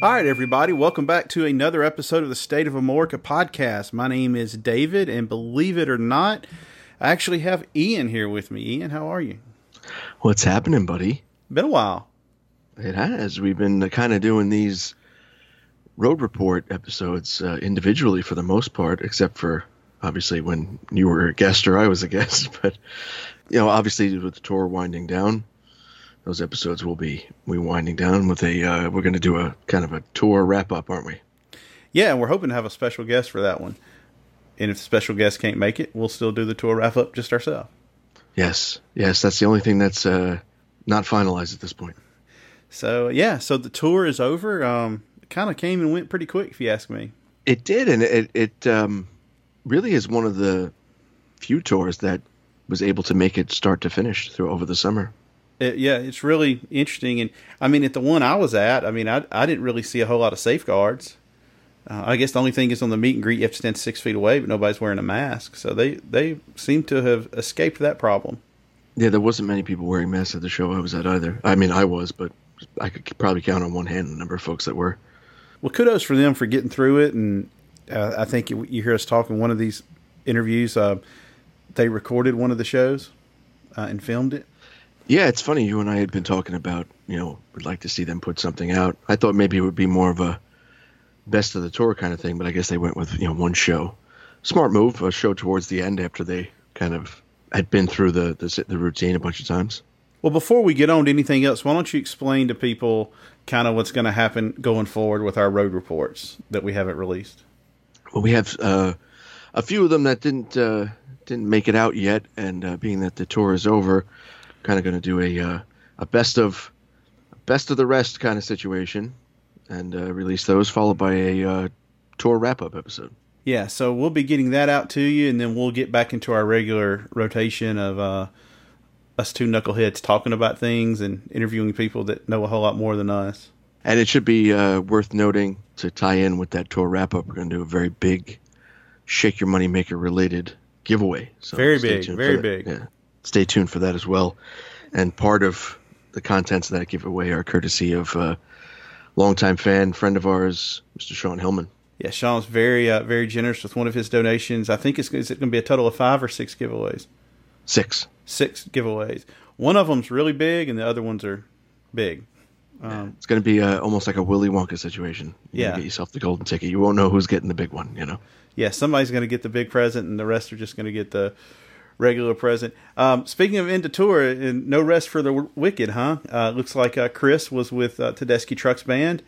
All right, everybody, welcome back to another episode of the State of Amorica podcast. My name is David, and believe it or not, I actually have Ian here with me. Ian, how are you? What's happening, buddy? Been a while. It has. We've been kind of doing these road report episodes uh, individually for the most part, except for obviously when you were a guest or I was a guest. But you know, obviously with the tour winding down, those episodes will be we winding down with a. Uh, we're going to do a kind of a tour wrap up, aren't we? Yeah, and we're hoping to have a special guest for that one. And if the special guest can't make it, we'll still do the tour wrap up just ourselves. Yes, yes, that's the only thing that's uh, not finalized at this point. So yeah, so the tour is over. Um, it kind of came and went pretty quick, if you ask me. It did, and it it um, really is one of the few tours that was able to make it start to finish through over the summer. It, yeah, it's really interesting. And I mean, at the one I was at, I mean, I, I didn't really see a whole lot of safeguards. Uh, I guess the only thing is on the meet and greet, you have to stand six feet away, but nobody's wearing a mask. So they, they seem to have escaped that problem. Yeah, there wasn't many people wearing masks at the show I was at either. I mean, I was, but I could probably count on one hand the number of folks that were. Well, kudos for them for getting through it. And uh, I think you, you, hear us talking one of these interviews. Uh, they recorded one of the shows uh, and filmed it. Yeah, it's funny. You and I had been talking about, you know, would like to see them put something out. I thought maybe it would be more of a best of the tour kind of thing, but I guess they went with, you know, one show. Smart move, a show towards the end after they kind of had been through the, the, the routine a bunch of times. Well, before we get on to anything else, why don't you explain to people kind of what's going to happen going forward with our road reports that we haven't released? Well, we have uh, a few of them that didn't uh, didn't make it out yet, and uh, being that the tour is over, kind of going to do a uh, a best of best of the rest kind of situation, and uh, release those, followed by a uh, tour wrap up episode. Yeah, so we'll be getting that out to you, and then we'll get back into our regular rotation of uh, us two knuckleheads talking about things and interviewing people that know a whole lot more than us. And it should be uh, worth noting to tie in with that tour wrap up. We're going to do a very big Shake Your Money Maker related giveaway. So very big, very big. Yeah stay tuned for that as well. And part of the contents of that giveaway are courtesy of a uh, longtime fan, friend of ours, Mr. Sean Hillman. Yeah, Sean's very, uh, very generous with one of his donations. I think it's is it going to be a total of five or six giveaways? Six. Six giveaways. One of them's really big, and the other ones are big. Um, it's going to be uh, almost like a Willy Wonka situation. You yeah, get yourself the golden ticket. You won't know who's getting the big one. You know. Yeah, somebody's going to get the big present, and the rest are just going to get the regular present. Um, speaking of into tour, and no rest for the wicked, huh? Uh, looks like uh, Chris was with uh, Tedeschi Trucks Band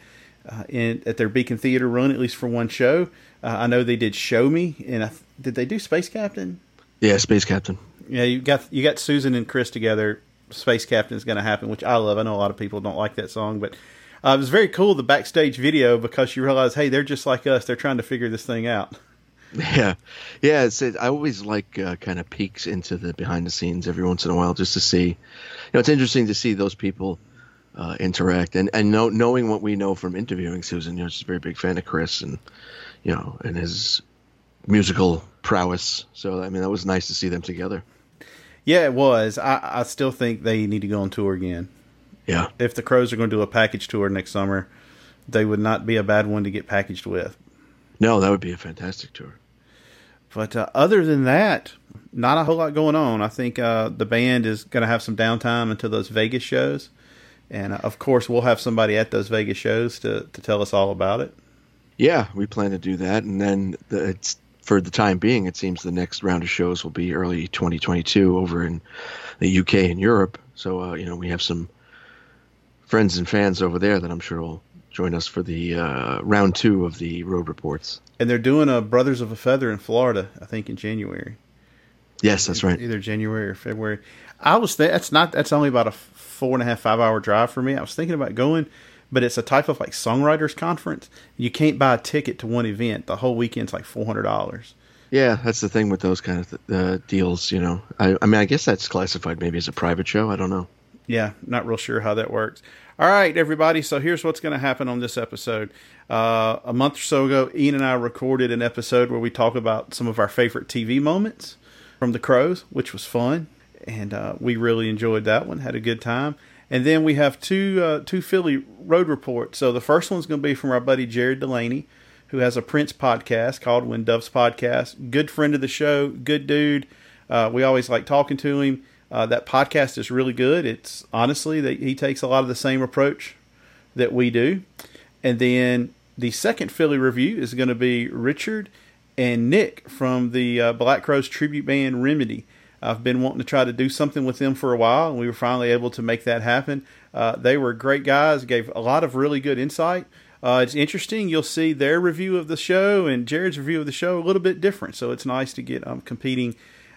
uh, in at their Beacon Theater run, at least for one show. Uh, I know they did Show Me, and th- did they do Space Captain? Yeah, Space Captain. Yeah, you got you got Susan and Chris together. Space Captain is going to happen, which I love. I know a lot of people don't like that song, but uh, it was very cool the backstage video because you realize, hey, they're just like us. They're trying to figure this thing out. Yeah, yeah. It's, it, I always like uh, kind of peeks into the behind the scenes every once in a while, just to see. You know, it's interesting to see those people uh, interact, and and know, knowing what we know from interviewing Susan. You know, she's a very big fan of Chris, and you know, and his musical prowess. So I mean, that was nice to see them together. Yeah, it was. I, I still think they need to go on tour again. Yeah. If the Crowes are going to do a package tour next summer, they would not be a bad one to get packaged with. No, that would be a fantastic tour. But uh, other than that, not a whole lot going on. I think uh, the band is going to have some downtime until those Vegas shows. And uh, of course, we'll have somebody at those Vegas shows to, to tell us all about it. Yeah, we plan to do that. And then the, it's for the time being, it seems the next round of shows will be early 2022 over in the UK and Europe. So, uh, you know, we have some friends and fans over there that I'm sure will join us for the uh, round two of the road reports. And they're doing a Brothers of a Feather in Florida, I think, in January. Yes, that's right. Either January or February. I was th- that's not that's only about a four and a half five hour drive for me. I was thinking about going, but it's a type of like songwriters conference. You can't buy a ticket to one event. The whole weekend's like four hundred dollars. Yeah, that's the thing with those kind of uh, deals. You know, I, I mean, I guess that's classified maybe as a private show. I don't know. Yeah, not real sure how that works. All right, everybody. So here's what's going to happen on this episode. Uh, a month or so ago, Ian and I recorded an episode where we talk about some of our favorite TV moments from The Crowes, which was fun, and uh, we really enjoyed that one. Had a good time. And then we have two uh, two Philly road reports. So the first one's going to be from our buddy Jared Delaney, who has a Prince podcast called When Doves Podcast. Good friend of the show, good dude. Uh, we always like talking to him. Uh, that podcast is really good. It's honestly that he takes a lot of the same approach that we do. And then the second Philly review is going to be Richard and Nick from the uh, Black Crowes tribute band Remedy. I've been wanting to try to do something with them for a while, and we were finally able to make that happen. Uh, they were great guys, gave a lot of really good insight. Uh, it's interesting. You'll see their review of the show and Jared's review of the show a little bit different. So it's nice to get um, competing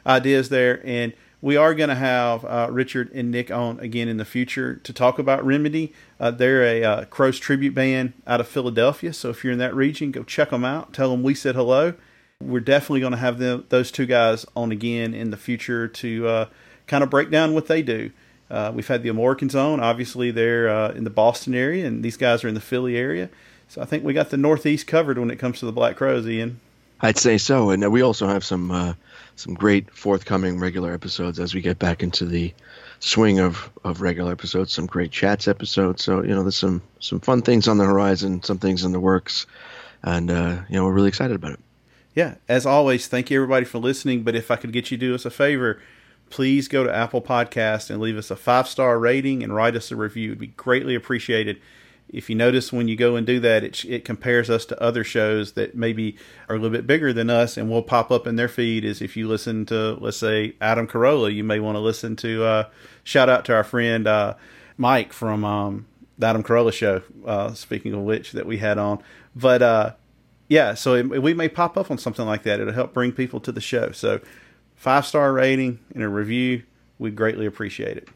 ideas there. And we are going to have uh, Richard and Nick on again in the future to talk about Remedy. Uh, they're a uh, Crowes tribute band out of Philadelphia. So if you're in that region, go check them out. Tell them we said hello. We're definitely going to have them, those two guys on again in the future to uh, kind of break down what they do. Uh, we've had the Americans on. Obviously, they're uh, in the Boston area, and these guys are in the Philly area. So I think we got the Northeast covered when it comes to the Black Crowes, Ian. I'd say so, and we also have some some great forthcoming regular episodes as we get back into the swing of, of regular episodes. Some great chats episodes. So you know, there's some some fun things on the horizon, some things in the works, and uh, you know, we're really excited about it. Yeah, as always, thank you everybody for listening. But if I could get you to do us a favor, please go to Apple Podcast and leave us a five star rating and write us a review. It'd be greatly appreciated. If you notice when you go and do that, it, it compares us to other shows that maybe are a little bit bigger than us, and will pop up in their feed. Is if you listen to, let's say, Adam Carolla, you may want to listen to. Uh, shout out to our friend uh, Mike from um, the Adam Carolla show. Uh, speaking of which, that we had on, but uh, yeah, so it, we may pop up on something like that. It'll help bring people to the show. So five star rating and a review, we greatly appreciate it.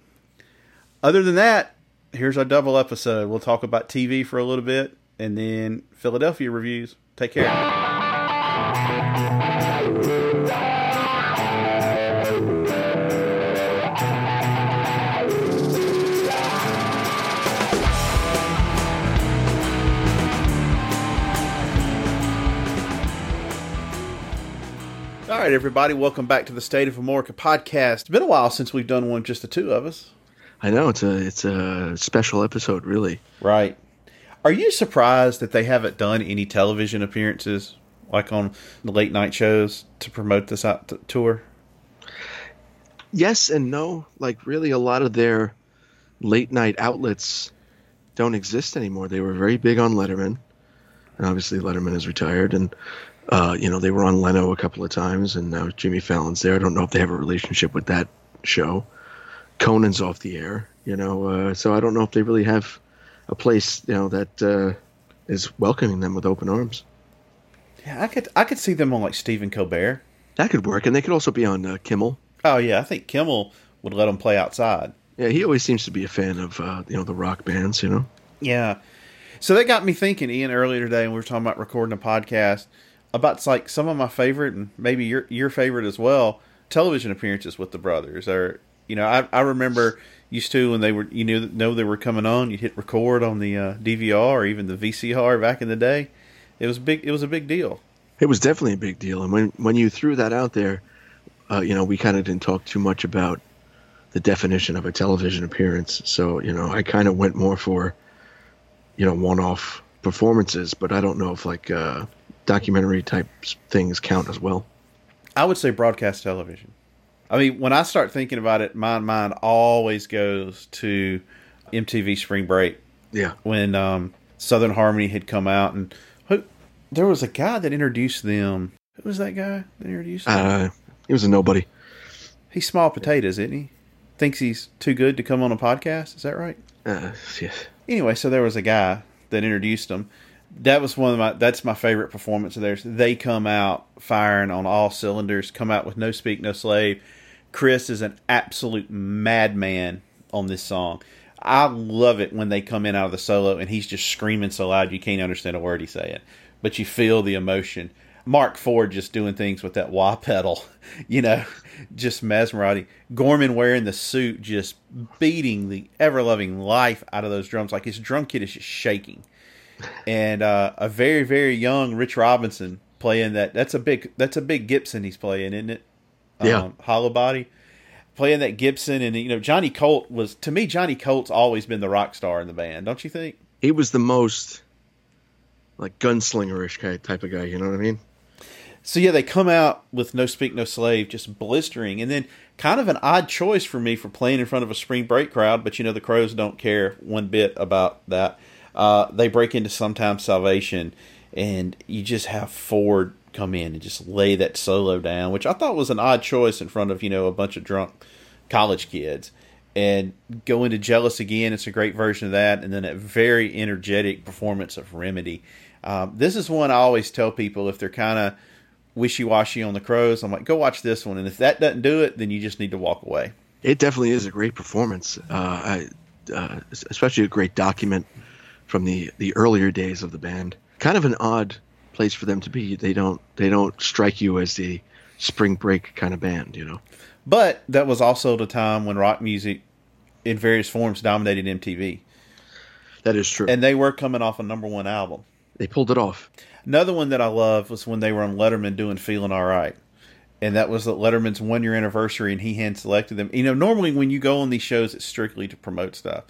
Other than that, here's our double episode. We'll talk about TV for a little bit and then Philadelphia reviews. Take care. All right, everybody, welcome back to the State of Amorica podcast. It's been a while since we've done one, just the two of us. I know it's a it's a special episode, really. Right. Are you surprised that they haven't done any television appearances, like on the late night shows, to promote this out t- tour? Yes and no. Like, really, a lot of their late night outlets don't exist anymore. They were very big on Letterman, and obviously Letterman is retired, and uh, you know they were on Leno a couple of times, and now Jimmy Fallon's there. I don't know if they have a relationship with that show. Conan's off the air, you know, uh, so I don't know if they really have a place, you know, that uh, is welcoming them with open arms. Yeah, I could I could see them on like Stephen Colbert. That could work, and they could also be on uh, Kimmel. Oh yeah, I think Kimmel would let them play outside. Yeah, he always seems to be a fan of uh, you know the rock bands, you know. Yeah, so that got me thinking, Ian. Earlier today, when we were talking about recording a podcast about like some of my favorite and maybe your your favorite as well television appearances with the brothers. Or you know, I I remember used to when they were you knew know they were coming on, you'd hit record on the uh, DVR or even the VCR back in the day. It was big. It was a big deal. It was definitely a big deal, and when when you threw that out there, uh, you know, we kind of didn't talk too much about the definition of a television appearance. So you know, I kind of went more for you know one-off performances, but I don't know if like uh, documentary type things count as well. I would say broadcast television. I mean, when I start thinking about it, my mind always goes to MTV Spring Break. Yeah. When um, Southern Harmony had come out, and who, there was a guy that introduced them. Who was that guy that introduced them? Uh, he was a nobody. He's small potatoes, isn't he? Thinks he's too good to come on a podcast. Is that right? Uh, yes. Anyway, so there was a guy that introduced them. That was one of my. That's my favorite performance of theirs. They come out firing on all cylinders. Come out with no speak, no slave. Chris is an absolute madman on this song. I love it when they come in out of the solo and he's just screaming so loud you can't understand a word he's saying, but you feel the emotion. Marc Ford just doing things with that wah pedal, you know, just mesmerizing. Gorman wearing the suit, just beating the ever loving life out of those drums. Like his drum kit is just shaking. And uh, a very, very young Rich Robinson playing that. That's a big. That's a big Gibson he's playing, isn't it? Yeah. Um, hollow body playing that Gibson, and you know Johnny Colt was to me Johnny Colt's always been the rock star in the band, don't you think? He was the most like gunslingerish kind type of guy. You know what I mean? So yeah, they come out with "No Speak No Slave" just blistering, and then kind of an odd choice for me for playing in front of a spring break crowd. But you know the Crowes don't care one bit about that. Uh, they break into "Sometimes Salvation," and you just have Ford come in and just lay that solo down, which I thought was an odd choice in front of you know a bunch of drunk college kids. And go into Jealous Again. It's a great version of that. And then a very energetic performance of Remedy. Um, this is one I always tell people if they're kind of wishy washy on the Crowes, I'm like, go watch this one. And if that doesn't do it, then you just need to walk away. It definitely is a great performance. Uh, I, uh, especially a great document from the, the earlier days of the band. Kind of an odd place for them to be. They don't they don't strike you as the spring break kind of band, you know. But that was also the time when rock music in various forms dominated MTV. That is true. And they were coming off a number one album. They pulled it off. Another one that I love was when they were on Letterman doing Feeling All Right. And that was Letterman's one year anniversary, and he hand selected them. You know, normally when you go on these shows, it's strictly to promote stuff.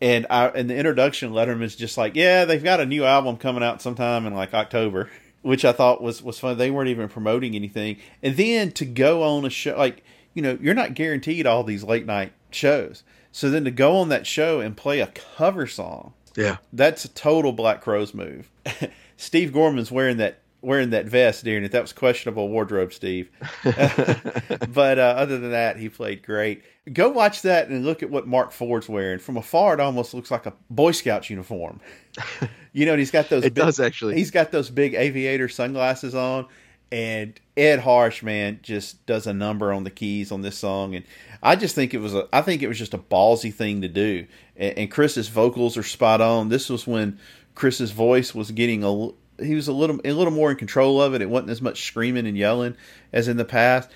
And I, in the introduction, Letterman's just like, yeah, they've got a new album coming out sometime in like October, which I thought was was fun. They weren't even promoting anything, and then to go on a show like you know you're not guaranteed all these late night shows, so then to go on that show and play a cover song, yeah, that's a total Black Crowes move. Steve Gorman's wearing that wearing that vest during it. That was questionable wardrobe, Steve. but uh, other than that, he played great. Go watch that and look at what Marc Ford's wearing. From afar, it almost looks like a Boy Scout uniform. you know, he's got those. It big, does actually. He's got those big aviator sunglasses on, and Ed Harsch, man, just does a number on the keys on this song, and I just think it was a. I think it was just a ballsy thing to do, and, and Chris's vocals are spot on. This was when Chris's voice was getting a he was a little a little more in control of it. It wasn't as much screaming and yelling as in the past.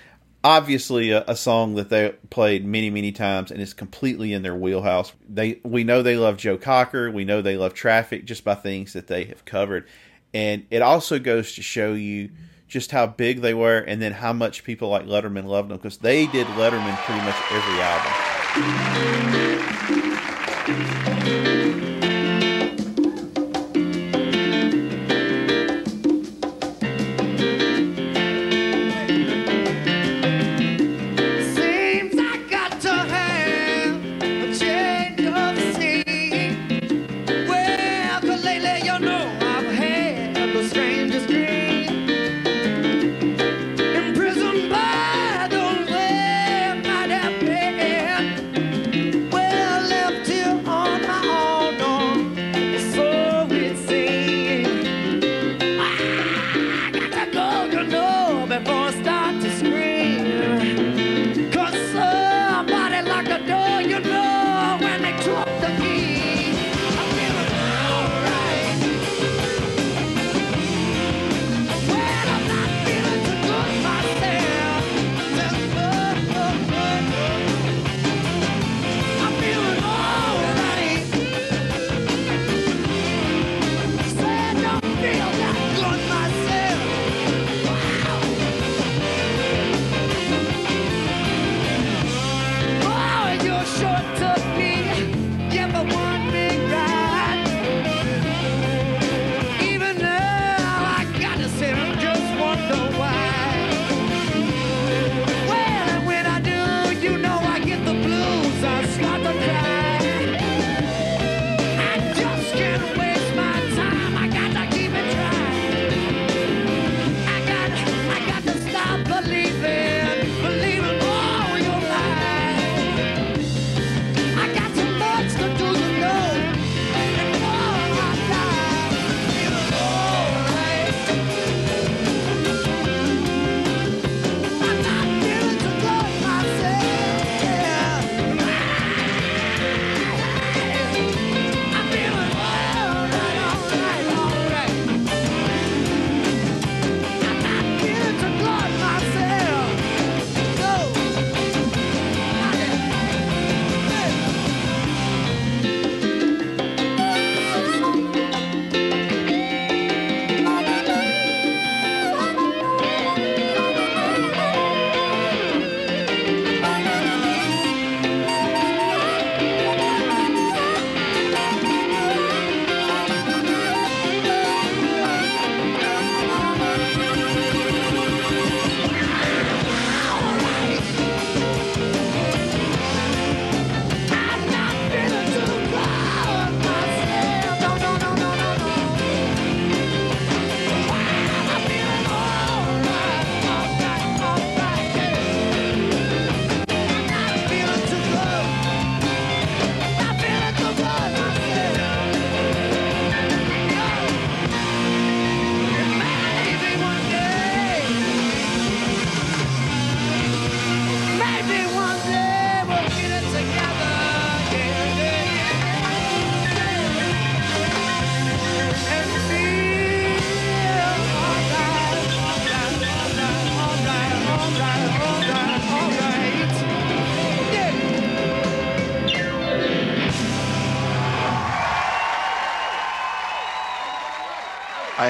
Obviously, a, a, song that they played many many times and is completely in their wheelhouse. They we know they love Joe Cocker. We know they love Traffic just by things that they have covered, and it also goes to show you just how big they were and then how much people like Letterman loved them because they did Letterman pretty much every album.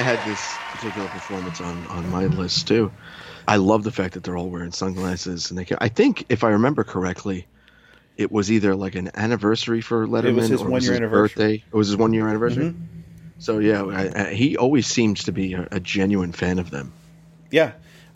Had this particular performance on on my list too. I love the fact that they're all wearing sunglasses, and they. Can, I think if I remember correctly, it was either like an anniversary for Letterman It was his or one was year anniversary. birthday. It was his one year anniversary. Mhm. So yeah, I, I, he always seems to be a, a genuine fan of them. Yeah,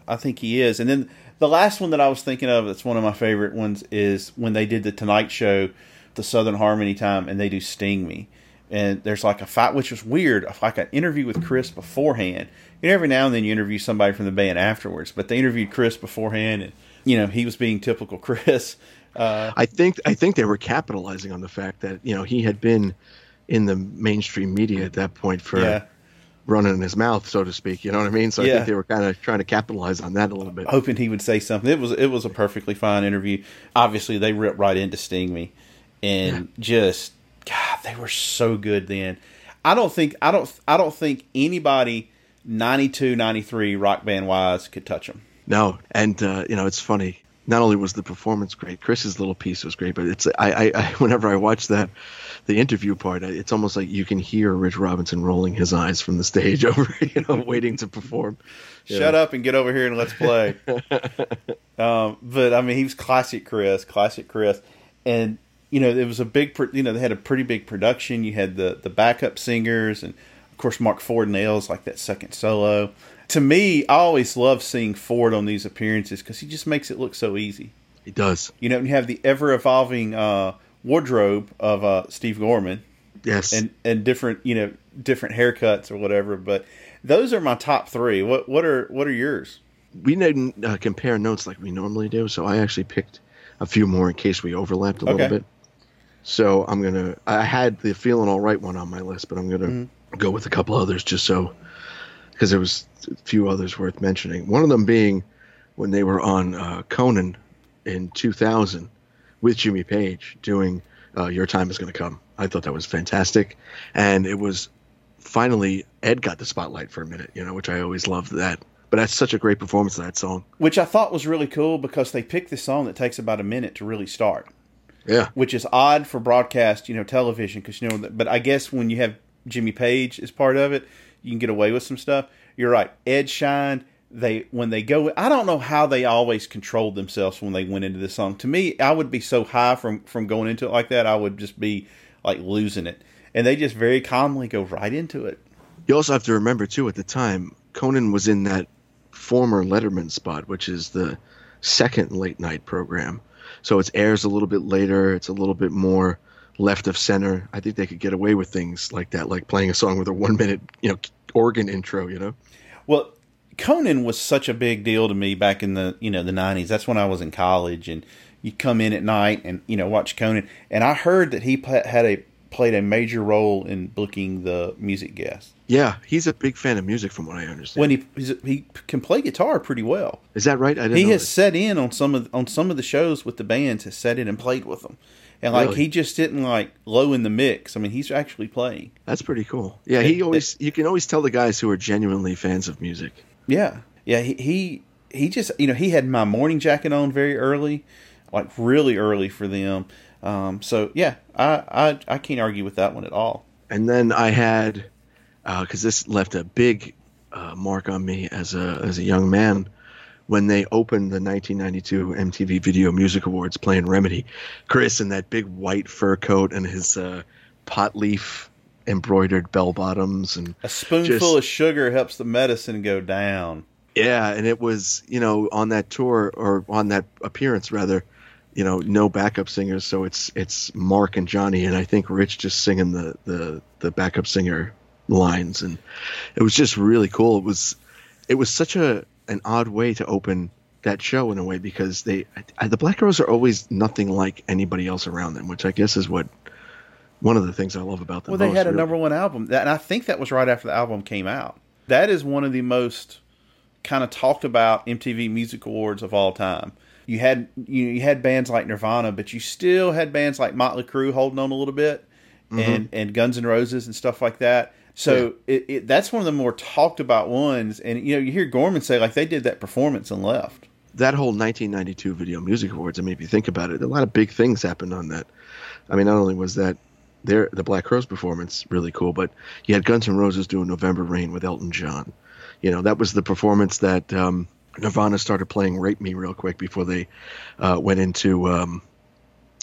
I think he is. And then the last one that I was thinking of that's one of my favorite ones is when they did the Tonight Show, the Southern Harmony time, and they do Sting Me. And there's like a fight, which was weird, like an interview with Chris beforehand. You know, every now and then you interview somebody from the band afterwards, but they interviewed Chris beforehand, and you know he was being typical Chris. Uh, I think I think they were capitalizing on the fact that you know he had been in the mainstream media at that point for yeah, running his mouth, so to speak. You know what I mean? So I think they were kind of trying to capitalize on that a little bit. hoping he would say something. It was it was a perfectly fine interview. Obviously, they ripped right into Sting Me, and just God, they were so good then. I don't think I don't I don't think anybody 92, 93 rock band wise could touch them. No, and uh, you know it's funny. Not only was the performance great, Chris's little piece was great, but it's I, I, I whenever I watch that, the interview part, it's almost like you can hear Rich Robinson rolling his eyes from the stage over, you know, waiting to perform. Shut up and get over here and let's play. um, but I mean, he was classic Chris, classic Chris, and you know it was a big, you know, they had a pretty big production. You had the the backup singers, and of course Marc Ford nails like that second solo. To me, I always love seeing Ford on these appearances because he just makes it look so easy. He does. You know, and you have the ever evolving uh, wardrobe of uh, Steve Gorman, Yes. and and different you know different haircuts or whatever. But those are my top three. What what are what are yours? we didn't uh, compare notes like we normally do, so I actually picked a few more in case we overlapped a little bit. So I'm gonna. I had the feeling all right one on my list, but I'm gonna Mm-hmm. go with a couple others just so because there was a few others worth mentioning. One of them being when they were on uh, Conan in 2000 with Jimmy Page doing uh, "Your Time Is Gonna Come." I thought that was fantastic, and it was finally Ed got the spotlight for a minute, you know, which I always loved that. But that's such a great performance of that song. which I thought was really cool because they picked this song that takes about a minute to really start, Yeah. which is odd for broadcast, you know, television because you know. But I guess when you have Jimmy Page as part of it, you can get away with some stuff. You're right. Ed shined. They when they go, I don't know how they always controlled themselves when they went into this song. To me, I would be so high from from going into it like that, I would just be like losing it. And they just very calmly go right into it. You also have to remember too, at the time, Conan was in that former Letterman spot, which is the second late night program. So it airs a little bit later. It's a little bit more left of center. I think they could get away with things like that, like playing a song with a one minute, you know, organ intro. You know. Well, Conan was such a big deal to me back in the you know the nineties. That's when I was in college, and you come in at night and you know watch Conan. And I heard that he had a played a major role in booking the music guests. Yeah, he's a big fan of music, from what I understand. When he he's, he can play guitar pretty well. is that right? I didn't He has that. set in on some of on some of the shows with the bands. Has set in and played with them, and like Really? he just didn't like low in the mix. I mean, he's actually playing. That's pretty cool. Yeah, It- he always. You can always tell the guys who are genuinely fans of music. Yeah, yeah. He he, he just you know he had my morning jacket on very early, like really early for them. Um, so yeah, I, I I can't argue with that one at all. and then I had because this left a big uh, mark on me as a as a young man when they opened the 1992 MTV Video Music Awards playing Remedy. Chris in that big white fur coat and his uh, pot leaf embroidered bell bottoms and A spoonful Just- of sugar helps the medicine go down. yeah, and it was you know on that tour or on that appearance rather. You know, no backup singers, so it's it's Marc and Johnny, and I think Rich just singing the the the backup singer lines, and it was just really cool. It was it was such a an odd way to open that show in a way because they I, the Black Crowes are always nothing like anybody else around them, which I guess is what one of the things I love about them. Well, they most, had a really. number one album, that, and I think that was right after the album came out. That is one of the most kind of talked about MTV Music Awards of all time. You had you, you had bands like Nirvana, but you still had bands like Motley Crue holding on a little bit, and and Guns N' Roses and stuff like that. So it, it, that's one of the more talked about ones. And you know, you hear Gorman say like they did that performance and left. that whole 1992 Video Music Awards. I mean, if you think about it, a lot of big things happened on that. I mean, not only was that their the Black Crowes performance really cool. But you had Guns N' Roses doing November Rain with Elton John. You know that was the performance that um, Nirvana started playing "Rape Me" real quick before they uh, went into um,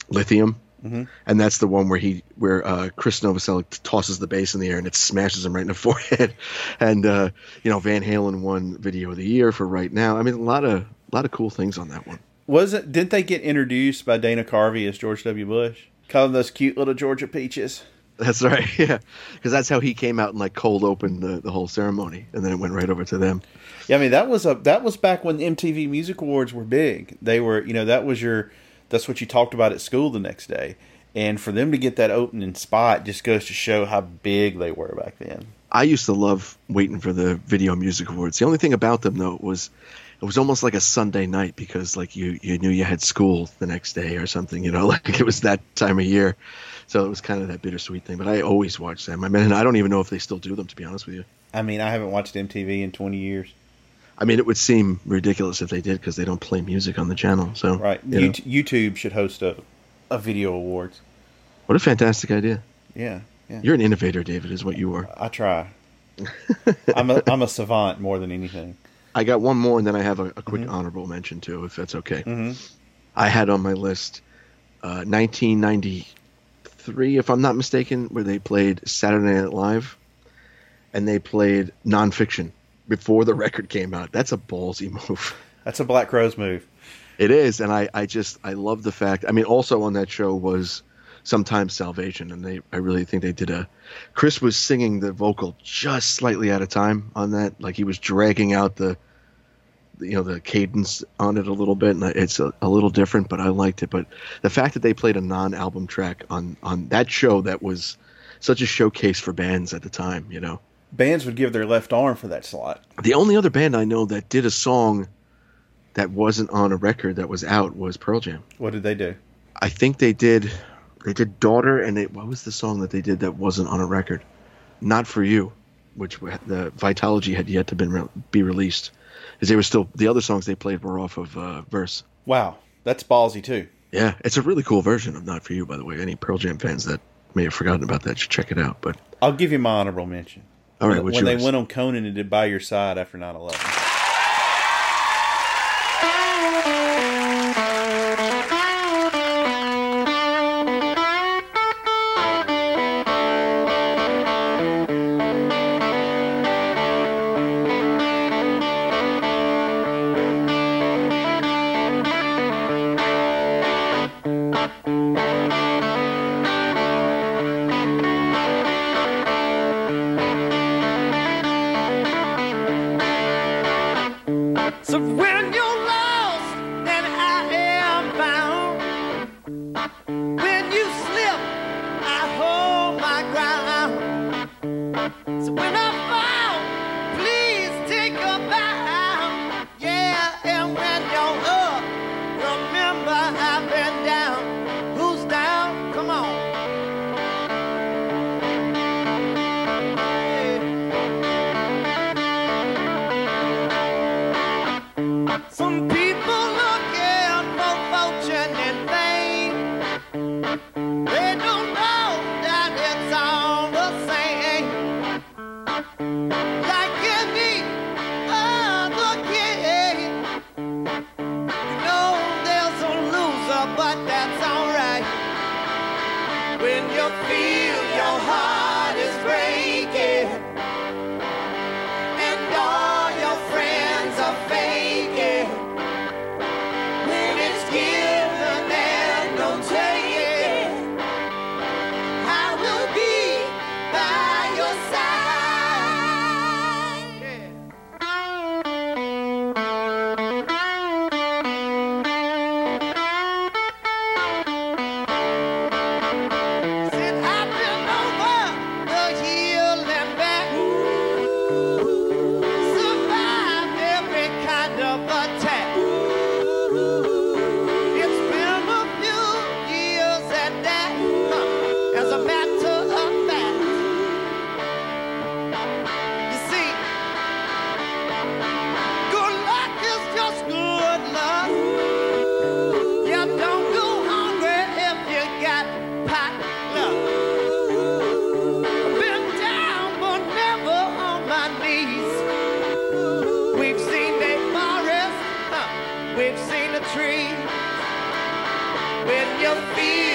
Lithium. Mm-hmm. And that's the one where he, where uh, Chris Novoselic tosses the bass in the air and it smashes him right in the forehead. and uh, you know, Van Halen won Video of the Year for Right Now. I mean, a lot of, a lot of cool things on that one. Was it? Didn't they get introduced by Dana Carvey as George W. Bush? Call them those cute little Georgia peaches. That's right, yeah, because that's how he came out and like cold opened the, the whole ceremony, and then it went right over to them. Yeah, I mean that was a that was back when MTV Music Awards were big. They were, you know, that was your that's what you talked about at school the next day, and for them to get that opening spot just goes to show how big they were back then. I used to love waiting for the Video Music Awards. The only thing about them though was it was almost like a Sunday night because like you you knew you had school the next day or something, you know, like it was that time of year. So it was kind of that bittersweet thing. But I always watched them. I mean, I don't even know if they still do them to be honest with you. I mean, I haven't watched MTV in 20 years. I mean, it would seem ridiculous if they did because they don't play music on the channel. So right, you YouTube should host a a video awards. What a fantastic idea! Yeah, yeah. You're an innovator, David, is what you are. I try. I'm a I'm a savant more than anything. I got one more, and then I have a, a quick mm-hmm. honorable mention too, if that's okay. Mm-hmm. I had on my list uh, 1993, if I'm not mistaken, where they played Saturday Night Live, and they played nonfiction before the record came out. That's a ballsy move. That's a Black Crowes move. It is, and I, I just I love the fact. I mean, also on that show was sometimes Salvation, and they I really think they did a. Chris was singing the vocal just slightly out of time on that, like he was dragging out the you know the cadence on it a little bit and it's a, a, little different but i liked it but the fact that they played a non-album track on on that show that was such a showcase for bands at the time you know bands would give their left arm for that slot the only other band i know that did a song that wasn't on a record that was out was pearl jam what did they do i think they did they did daughter and it, what was the song that they did that wasn't on a record not for you which the vitalogy had yet to been be released because they were still the other songs they played were off of uh, verse. Wow, that's ballsy too. Yeah, it's a really cool version of "Not for You." By the way, any Pearl Jam fans that may have forgotten about that should check it out. But I'll give you my honorable mention. All right, when, when they went on Conan and did "By Your Side" after 9-11. Tree. When you feel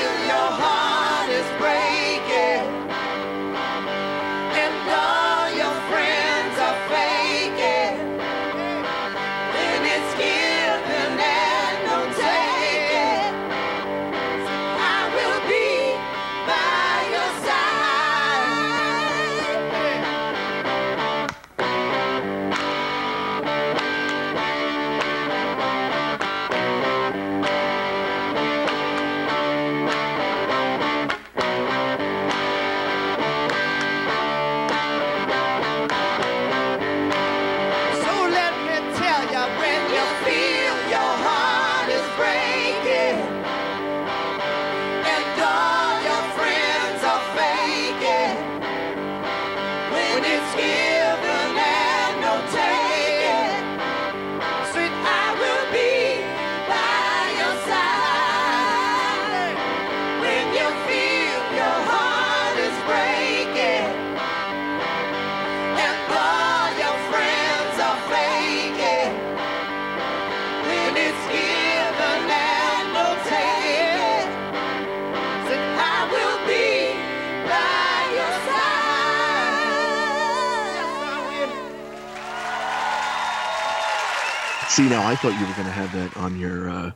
See, now I thought you were going to have that on your uh,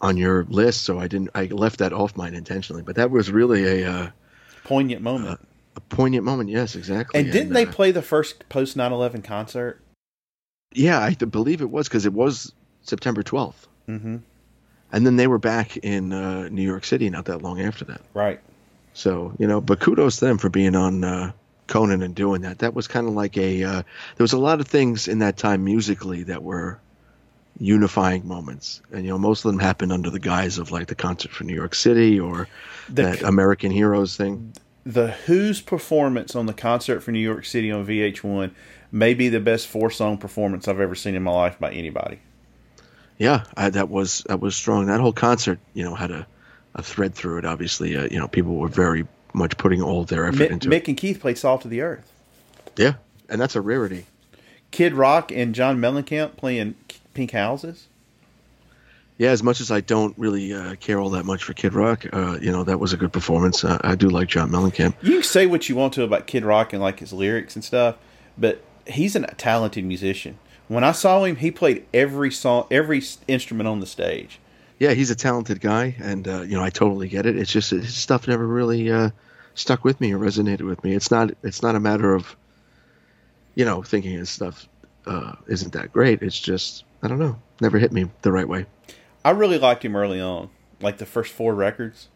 on your list, so I didn't. I left that off mine intentionally. But that was really a uh, Poignant moment. a poignant moment. Yes, exactly. and didn't they uh, play the first post 9/11 concert? Yeah, I believe it was because it was September twelfth, Mm-hmm. and then they were back in uh, New York City not that long after that. Right. So you know, but kudos to them for being on uh, Conan and doing that. That was kind of like a. Uh, there was a lot of things in that time musically that were unifying moments, and you know, most of them happened under the guise of like the concert for New York City or The that American Heroes thing. The Who's performance on the concert for New York City on VH1 may be the best four song performance I've ever seen in my life by anybody. Yeah, I, that was that was strong. That whole concert, you know, had a, a thread through it. Obviously, uh, you know, people were very much putting all their effort Mick, into Mick it. and Keith played Salt of the Earth. Yeah, and that's a rarity. Kid Rock and John Mellencamp playing Pink Houses. Yeah, as much as I don't really uh, care all that much for Kid Rock, uh, you know, that was a good performance. Uh, I do like John Mellencamp. You can say what you want to about Kid Rock and like his lyrics and stuff, but he's a talented musician. When I saw him, he played every song, every instrument on the stage. Yeah, he's a talented guy, and uh, you know, I totally get it. It's just his stuff never really uh, stuck with me or resonated with me. It's not. It's not a matter of, you know, thinking his stuff uh, isn't that great. It's just I don't know, never hit me the right way. I really liked him early on, like the first four records.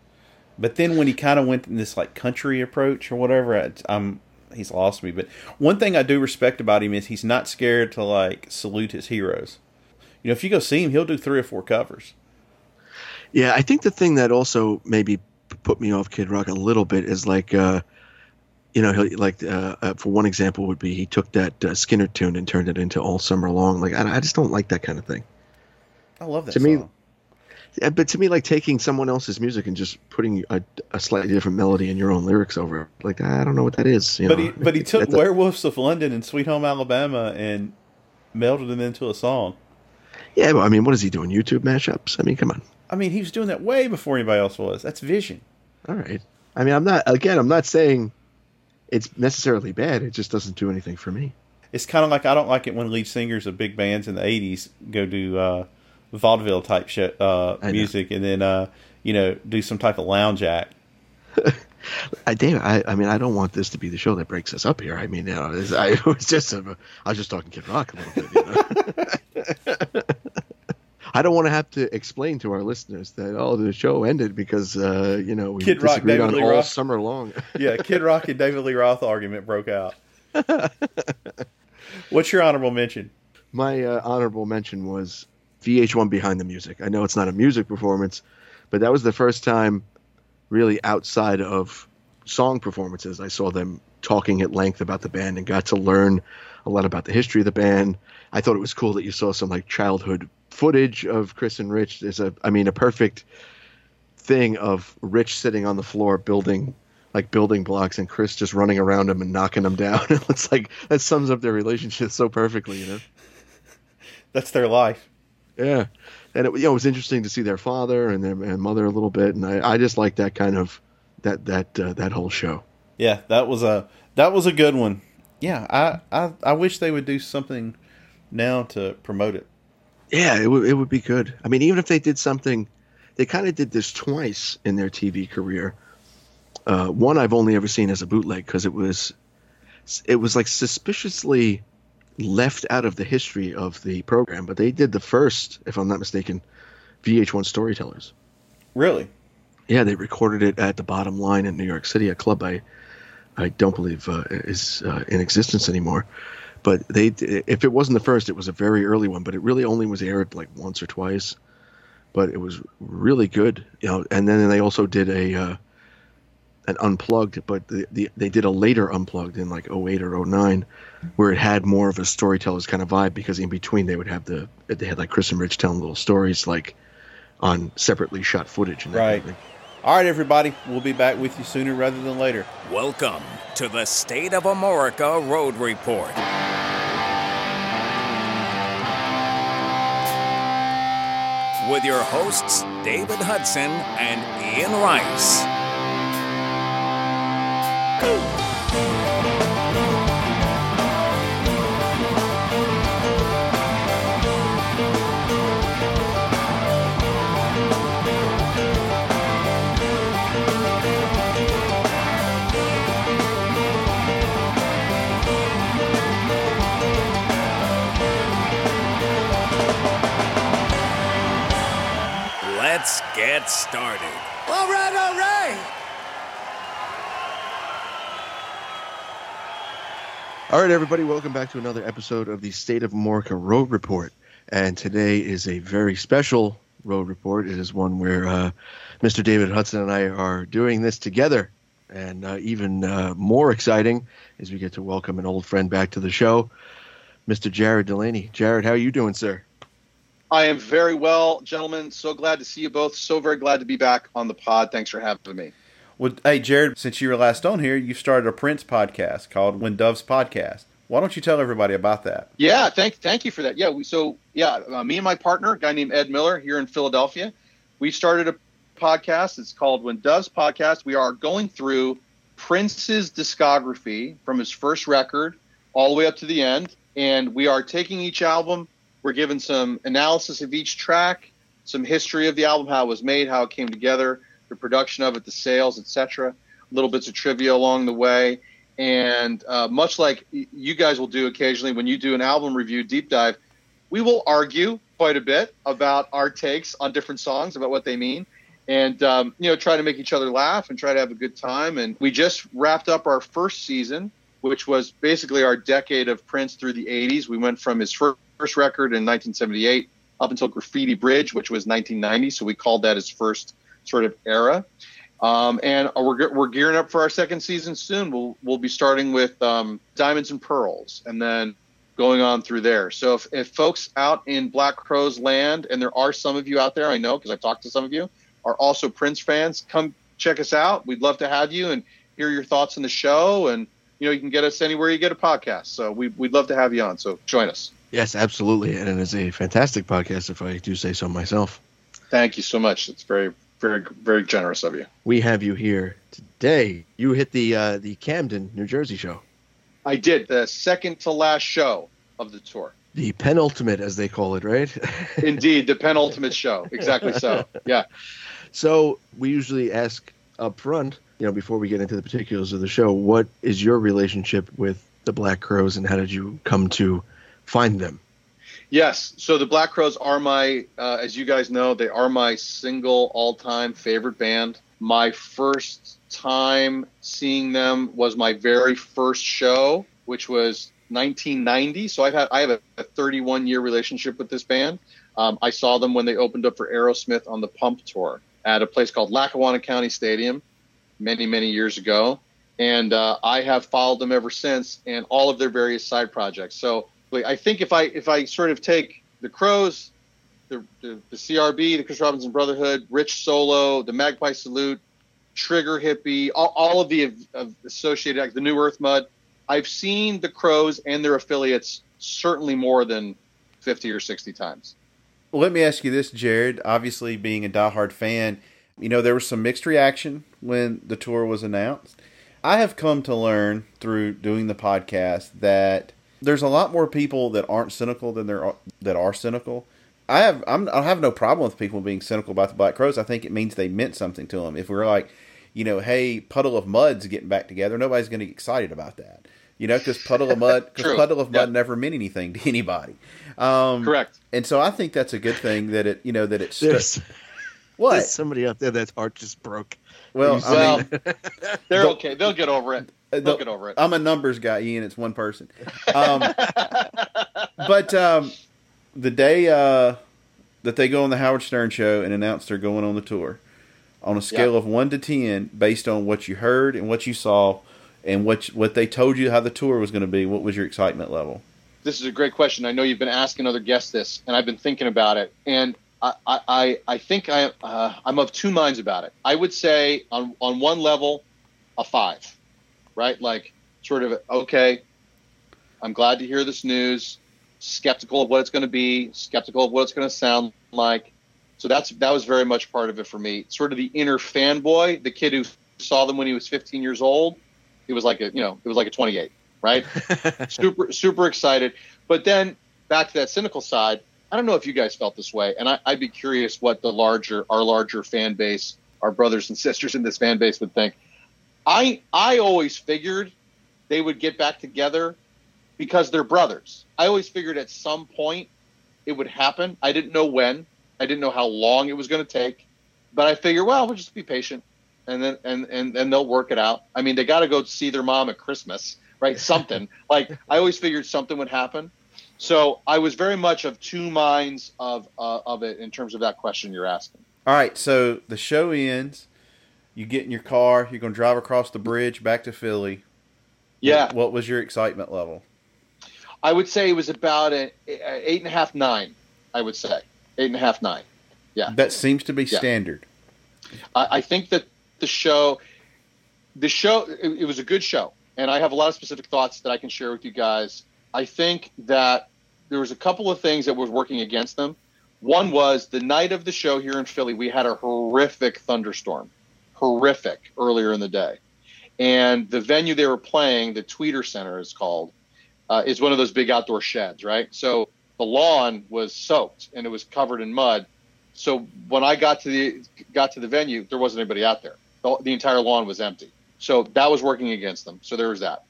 But then when he kind of went in this like country approach or whatever, I, I'm he's lost me. But one thing I do respect about him is he's not scared to like salute his heroes. You know, if you go see him, he'll do three or four covers. Yeah, I think the thing that also maybe put me off Kid Rock a little bit is like, uh, you know, he, like uh, uh, for one example would be he took that uh, Skynyrd tune and turned it into All Summer Long. Like I, I just don't like that kind of thing. I love that To me, song. Yeah, but to me, like taking someone else's music and just putting a, a slightly different melody and your own lyrics over it, like I don't know what that is. You But know? he but he took That's a- Werewolves of London and Sweet Home Alabama and melded them into a song. yeah, but I mean, what is he doing? YouTube mashups? I mean, come on. I mean, he was doing that way before anybody else was. That's vision. All right. I mean, I'm not again. I'm not saying it's necessarily bad. It just doesn't do anything for me. It's kind of like I don't like it when lead singers of big bands in the '80s go do uh, vaudeville type shit, uh, music, and then uh, you know do some type of lounge act. I, Dave, I, I mean, I don't want this to be the show that breaks us up here. I mean, you know, it's, I it was just, I was just talking Kid Rock a little bit. You know? I don't want to have to explain to our listeners that oh, the show ended because uh, you know we Kid Rock, disagreed David on Lee all Roth. summer long. Yeah, Kid Rock and David Lee Roth argument broke out. What's your honorable mention? My uh, honorable mention was VH1 Behind the Music. I know it's not a music performance, but that was the first time, really outside of song performances, I saw them talking at length about the band and got to learn a lot about the history of the band. I thought it was cool that you saw some like childhood footage of Chris and Rich. is a, I mean, a perfect thing of Rich sitting on the floor building like building blocks and Chris just running around him and knocking them down. it's like that sums up their relationship so perfectly, you know. That's their life. Yeah, and it, you know, it was interesting to see their father and their and mother a little bit, and I, I just like that kind of that that uh, that whole show. Yeah, that was a that was a good one. Yeah, I I, I wish they would do something now to promote it. Yeah, it would it would be good. I mean, even if they did something, they kind of did this twice in their TV career. Uh, one I've only ever seen as a bootleg because it was it was like suspiciously left out of the history of the program, but they did the first, if I'm not mistaken, VH1 Storytellers. Really? Yeah, they recorded it at the Bottom Line in New York City, a club I I don't believe uh, is uh, in existence anymore. But they, if it wasn't the first, it was a very early one. But it really only was aired like once or twice. But it was really good, you know. And then they also did a uh, an unplugged, but the, the, they did a later unplugged in like 08 or 09 where it had more of a storyteller's kind of vibe because in between they would have the they had like Chris and Rich telling little stories like on separately shot footage and that Right. kind of thing. All right, everybody. We'll be back with you sooner rather than later. Welcome to the State of Amorica Road Report. With your hosts, David Hudson and Ian Rice. Get started. All right, all right. All right, everybody, welcome back to another episode of the State of Amorica Road Report. And today is a very special road report. It is one where uh, Mr. David Hudson and I are doing this together. And uh, even uh, more exciting is we get to welcome an old friend back to the show, Mr. Jared Delaney. Jared, how are you doing, sir? I am very well, gentlemen. So glad to see you both. So very glad to be back on the pod. Thanks for having me. Well, hey, Jared, since you were last on here, you started a Prince podcast called When Doves Podcast. Why don't you tell everybody about that? Yeah, thank thank you for that. Yeah, we, so yeah, uh, me and my partner, a guy named Ed Miller here in Philadelphia, we started a podcast. It's called When Doves Podcast. We are going through Prince's discography from his first record all the way up to the end, and we are taking each album. We're given some analysis of each track, some history of the album, how it was made, how it came together, the production of it, the sales, etc. Little bits of trivia along the way, and uh, much like you guys will do occasionally when you do an album review deep dive, we will argue quite a bit about our takes on different songs, about what they mean, and um, you know try to make each other laugh and try to have a good time. And we just wrapped up our first season, which was basically our decade of Prince through the '80s. We went from his fir- first record in 1978 up until Graffiti Bridge, which was 1990. So we called that his first sort of era. Um, and we're, we're gearing up for our second season soon. We'll we'll be starting with um, Diamonds and Pearls, and then going on through there. So if, if folks out in Black Crowes land, and there are some of you out there, I know because I've talked to some of you, are also Prince fans, come check us out. We'd love to have you and hear your thoughts on the show. And you know you can get us anywhere you get a podcast. So we, we'd love to have you on. So join us. Yes, absolutely. And it is a fantastic podcast, if I do say so myself. Thank you so much. It's very very very generous of you. We have you here today. You hit the uh, the Camden, New Jersey show. I did the second to last show of the tour. The penultimate, as they call it, right? Indeed, the penultimate show. Exactly so. Yeah. So we usually ask up front, you know, before we get into the particulars of the show, what is your relationship with the Black Crowes and how did you come to find them? Yes. So the Black Crowes are my, uh, as you guys know, they are my single all-time favorite band. My first time seeing them was my very first show, which was 1990. So I've had I have a, a 31 year relationship with this band. Um, I saw them when they opened up for Aerosmith on the Pump tour at a place called Lackawanna County Stadium many many years ago, and uh, I have followed them ever since and all of their various side projects. So I think if I if I sort of take the Crowes, the, the, the CRB, the Chris Robinson Brotherhood, Rich Solo, the Magpie Salute, Trigger Hippy, all, all of the of, of associated acts, the New Earth Mud. I've seen the Crowes and their affiliates certainly more than 50 or 60 times. Well, let me ask you this, Jared. Obviously, being a diehard fan, you know there was some mixed reaction when the tour was announced. I have come to learn through doing the podcast that there's a lot more people that aren't cynical than there are that are cynical. I have I'm, I have no problem with people being cynical about the Black Crowes. I think it means they meant something to them. If we're like, you know, hey, Puddle of Mudd's getting back together, nobody's going to get excited about that. You know, because Puddle of Mudd, because Puddle of Mudd Yep. never meant anything to anybody. Um, Correct. And so I think that's a good thing that it, you know, that it's There's, what. there's somebody out there that's heart just broke. Well, I Well, mean, they're okay. They'll get over it. The- They'll get over it. I'm a numbers guy, Ian. It's one person. Um, but um, the day uh, that they go on the Howard Stern show and announce they're going on the tour, on a scale Yeah. of one to ten, based on what you heard and what you saw, and what what they told you how the tour was going to be, what was your excitement level? this is a great question. I know you've been asking other guests this, and I've been thinking about it, and I I, I, I think I uh, I'm of two minds about it. I would say on on one level, a five, right? Like sort of okay. I'm glad to hear this news. Skeptical of what it's going to be. Skeptical of what it's going to sound like. So that's that was very much part of it for me. Sort of the inner fanboy, the kid who saw them when he was 15 years old. It was like a you know it was like a 28, right? super super excited. But then back to that cynical side, I don't know if you guys felt this way, and I, I'd be curious what the larger our larger fan base, our brothers and sisters in this fan base would think. I I always figured they would get back together because they're brothers. I always figured at some point it would happen. I didn't know when. I didn't know how long it was going to take, but I figured, well, we'll just be patient, and then and and and they'll work it out. I mean, they got to go see their mom at Christmas, right? Something like I always figured something would happen. So I was very much of two minds of uh, of it in terms of that question you're asking. All right, so the show ends. You get in your car. You're going to drive across the bridge back to Philly. Yeah, What, what was your excitement level? I would say it was about an eight and a half, nine. I would say eight and a half, nine. Yeah. That seems to be Yeah. standard. I, I think that the show, the show, it, it was a good show, and I have a lot of specific thoughts that I can share with you guys. I think that there was a couple of things that was working against them. One was the night of the show here in Philly, we had a horrific thunderstorm, horrific earlier in the day, and the venue they were playing, the Tweeter Center is called, uh, is one of those big outdoor sheds, right? So the lawn was soaked and it was covered in mud. So when I got to the got to the venue, there wasn't anybody out there. The, the entire lawn was empty. So that was working against them. So there was that.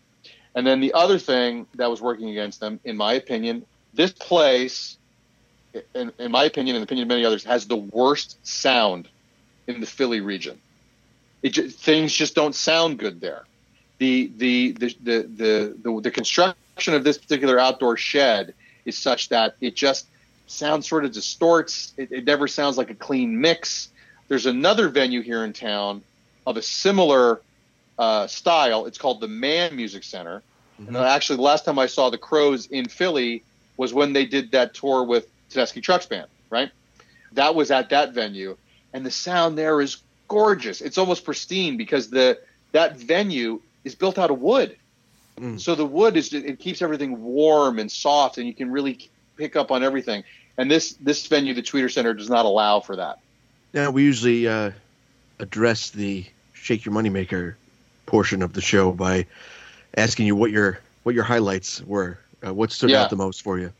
And then the other thing that was working against them, in my opinion, this place, in, in my opinion, and the opinion of many others, has the worst sound in the Philly region. It ju- things just don't sound good there. The the the the the, the, construction of this particular outdoor shed is such that it just sound sort of distorts. It, it never sounds like a clean mix. There's another venue here in town of a similar uh, style. It's called the Mann Music Center. And actually, the last time I saw the Crowes in Philly was when they did that tour with Tedeschi Trucks Band, right? That was at that venue, and the sound there is gorgeous. It's almost pristine because the that venue is built out of wood. Mm. So the wood is it keeps everything warm and soft, and you can really pick up on everything. And this this venue, the Tweeter Center, does not allow for that. Now we usually uh, address the shake your moneymaker portion of the show by asking you what your what your highlights were. Uh, what stood Yeah. out the most for you?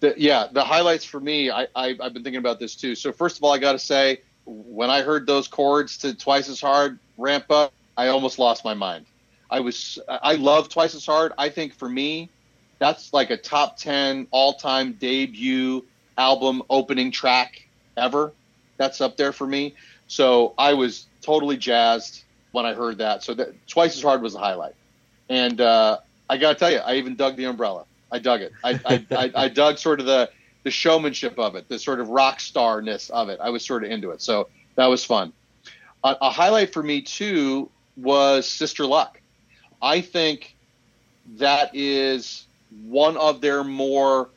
The, yeah, the highlights for me, I, I I've been thinking about this too. So first of all, I got to say, when I heard those chords to Twice as Hard ramp up, I almost lost my mind. I was I love Twice as Hard. I think for me, that's like a top ten all time debut album opening track ever. That's up there for me. So I was totally jazzed when I heard that. So that Twice as Hard was the highlight. And uh, I got to tell you, I even dug the umbrella. I dug it. I, I, I, I dug sort of the, the showmanship of it, the sort of rock starness of it. I was sort of into it. So that was fun. A, a highlight for me, too, was Sister Luck. I think that is one of their more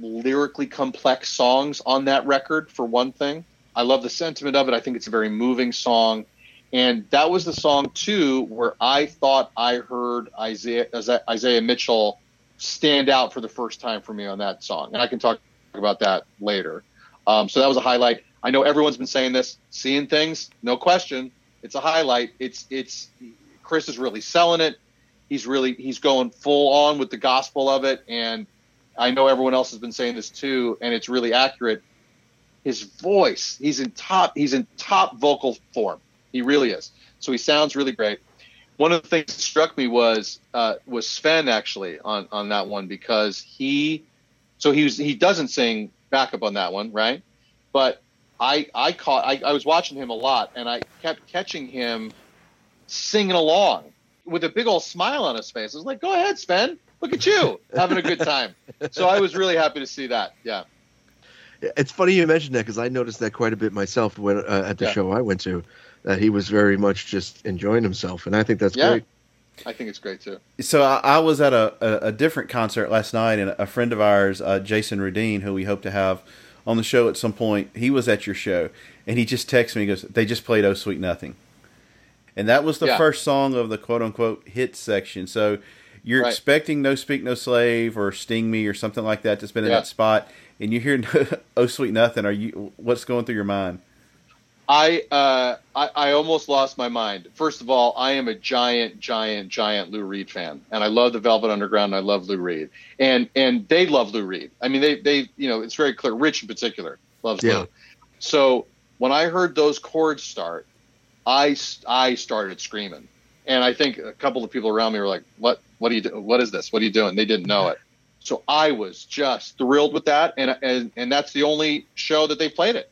lyrically complex songs on that record, for one thing. I love the sentiment of it. I think it's a very moving song. And that was the song, too, where I thought I heard Isaiah, Isaiah Mitchell stand out for the first time for me on that song. And I can talk about that later. Um, so that was a highlight. I know everyone's been saying this, seeing things, no question. It's a highlight. It's it's Chris is really selling it. He's really he's going full on with the gospel of it, and I know everyone else has been saying this too, and it's really accurate. His voice, he's in top he's in top vocal form. He really is. So he sounds really great. One of the things that struck me was uh, was Sven actually on on that one because he so he was he doesn't sing backup on that one, right? But I I caught I, I was watching him a lot and I kept catching him singing along with a big old smile on his face. I was like, "Go ahead, Sven. Look at you having a good time." so I was really happy to see that. Yeah. It's funny you mentioned that because I noticed that quite a bit myself when uh, at the Yeah. show I went to. That he was very much just enjoying himself, and I think that's Yeah. great. I think it's great too. So I, I was at a, a, a different concert last night, and a friend of ours, uh, Jason Rudine, who we hope to have on the show at some point, he was at your show, and he just texted me. He goes, "They just played Oh Sweet Nothing," and that was the Yeah. first song of the quote unquote hit section. So you're Right. expecting No Speak No Slave or Sting Me or something like that to spin in Yeah. that spot, and you hear Oh Sweet Nothing. Are you? What's going through your mind? I, uh, I I almost lost my mind. First of all, I am a giant, giant, giant Lou Reed fan, and I love the Velvet Underground. And I love Lou Reed, and and they love Lou Reed. I mean, they they you know it's very clear. Rich in particular loves Yeah. Lou. So when I heard those chords start, I I started screaming, and I think a couple of people around me were like, "What what are you do- What is this? What are you doing?" They didn't know it. So I was just thrilled with that, and and and that's the only show that they played it.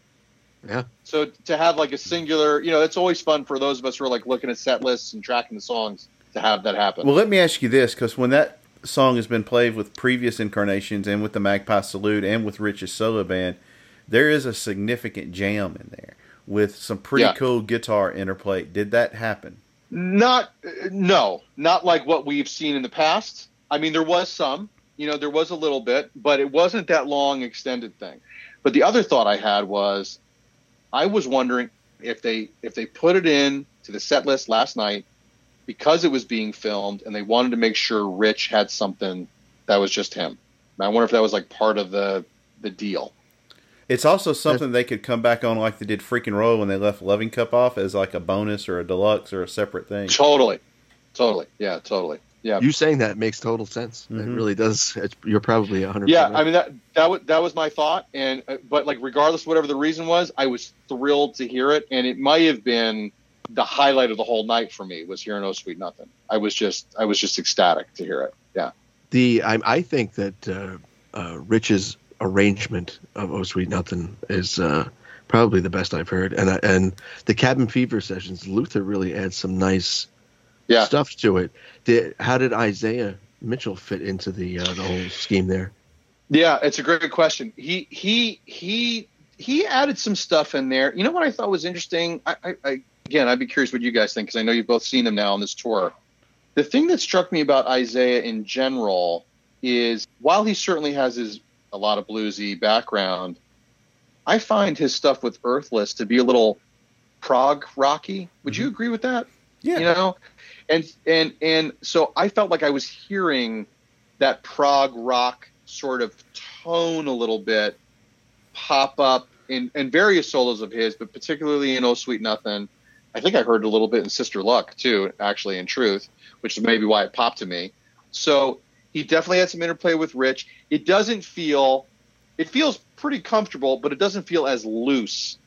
Yeah. So to have like a singular, you know, it's always fun for those of us who are like looking at set lists and tracking the songs to have that happen. Well, let me ask you this, because when that song has been played with previous incarnations and with the Magpie Salute and with Rich's solo band, there is a significant jam in there with some pretty Yeah. cool guitar interplay. Did that happen? not, no, not like what we've seen in the past. I mean, there was some, you know, there was a little bit, but it wasn't that long extended thing. But the other thought I had was, I was wondering if they if they put it in to the set list last night because it was being filmed and they wanted to make sure Rich had something that was just him. And I wonder if that was like part of the the deal. It's also something they could come back on like they did Freak 'n' Roll when they left Loving Cup off as like a bonus or a deluxe or a separate thing. Totally, totally, yeah, totally, yeah, You saying that makes total sense. It Mhm. really does. It's, you're probably a hundred. yeah. percent I mean that that was that was my thought, and uh, but like regardless of whatever the reason was, I was thrilled to hear it, and it might have been the highlight of the whole night for me was hearing "Oh Sweet Nothing." I was just I was just ecstatic to hear it. Yeah, The I, I think that uh, uh, Rich's arrangement of "Oh Sweet Nothing" is uh, probably the best I've heard, and uh, and the Cabin Fever sessions, Luther really adds some nice yeah. stuff to it. Did, how did Isaiah Mitchell fit into the uh, the whole scheme there? Yeah, it's a great question. He he he he added some stuff in there. You know what I thought was interesting? I, I, I again, I'd be curious what you guys think because I know you've both seen him now on this tour. The thing that struck me about Isaiah in general is while he certainly has his a lot of bluesy background, I find his stuff with Earthless to be a little prog rocky. Would you agree with that? Yeah. you know and and and so i felt like i was hearing that prog rock sort of tone a little bit pop up in, in various solos of his but particularly in oh sweet nothing i think i heard a little bit in sister luck too actually in truth which is maybe why it popped to me. So he definitely had some interplay with rich. It doesn't feel it feels pretty comfortable but it doesn't feel as loose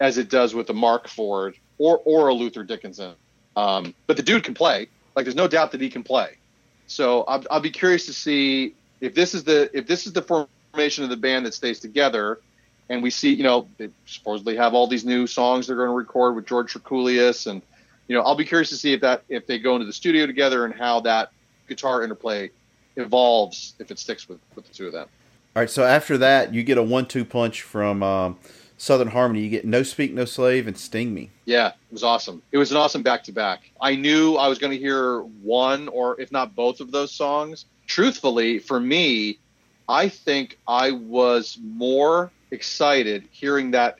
as it does with a marc ford or or a luther dickinson um, but the dude can play. Like, there's no doubt that he can play. So I'll, I'll be curious to see if this is the if this is the formation of the band that stays together, and we see, you know, they supposedly have all these new songs they're going to record with George Drakoulias, and you know, I'll be curious to see if that if they go into the studio together and how that guitar interplay evolves if it sticks with with the two of them. All right, so after that, you get a one-two punch from um, Southern Harmony. You get No Speak No Slave and Sting Me. Yeah, it was awesome. It was an awesome back to back. I knew I was going to hear one or if not both of those songs. Truthfully, for me, I think I was more excited hearing that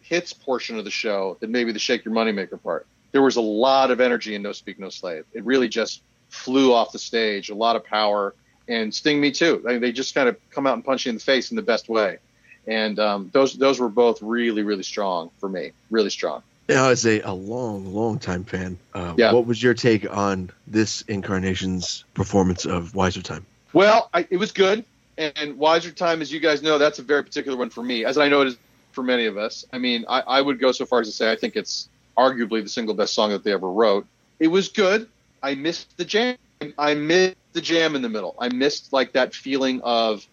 hits portion of the show than maybe the Shake Your Moneymaker part. There was a lot of energy in No Speak No Slave. It really just flew off the stage, a lot of power. and Sting Me Too. I mean, they just kind of come out and punch you in the face in the best way. And um, those those were both really really strong for me, really strong. Yeah, as a, a long, long time fan, uh, Yeah. what was your take on this incarnation's performance of Wiser Time? Well, I, it was good. And Wiser Time, as you guys know, that's a very particular one for me, as I know it is for many of us. I mean, I, I would go so far as to say I think it's arguably the single best song that they ever wrote. It was good. I missed the jam. I missed the jam in the middle. I missed like that feeling of,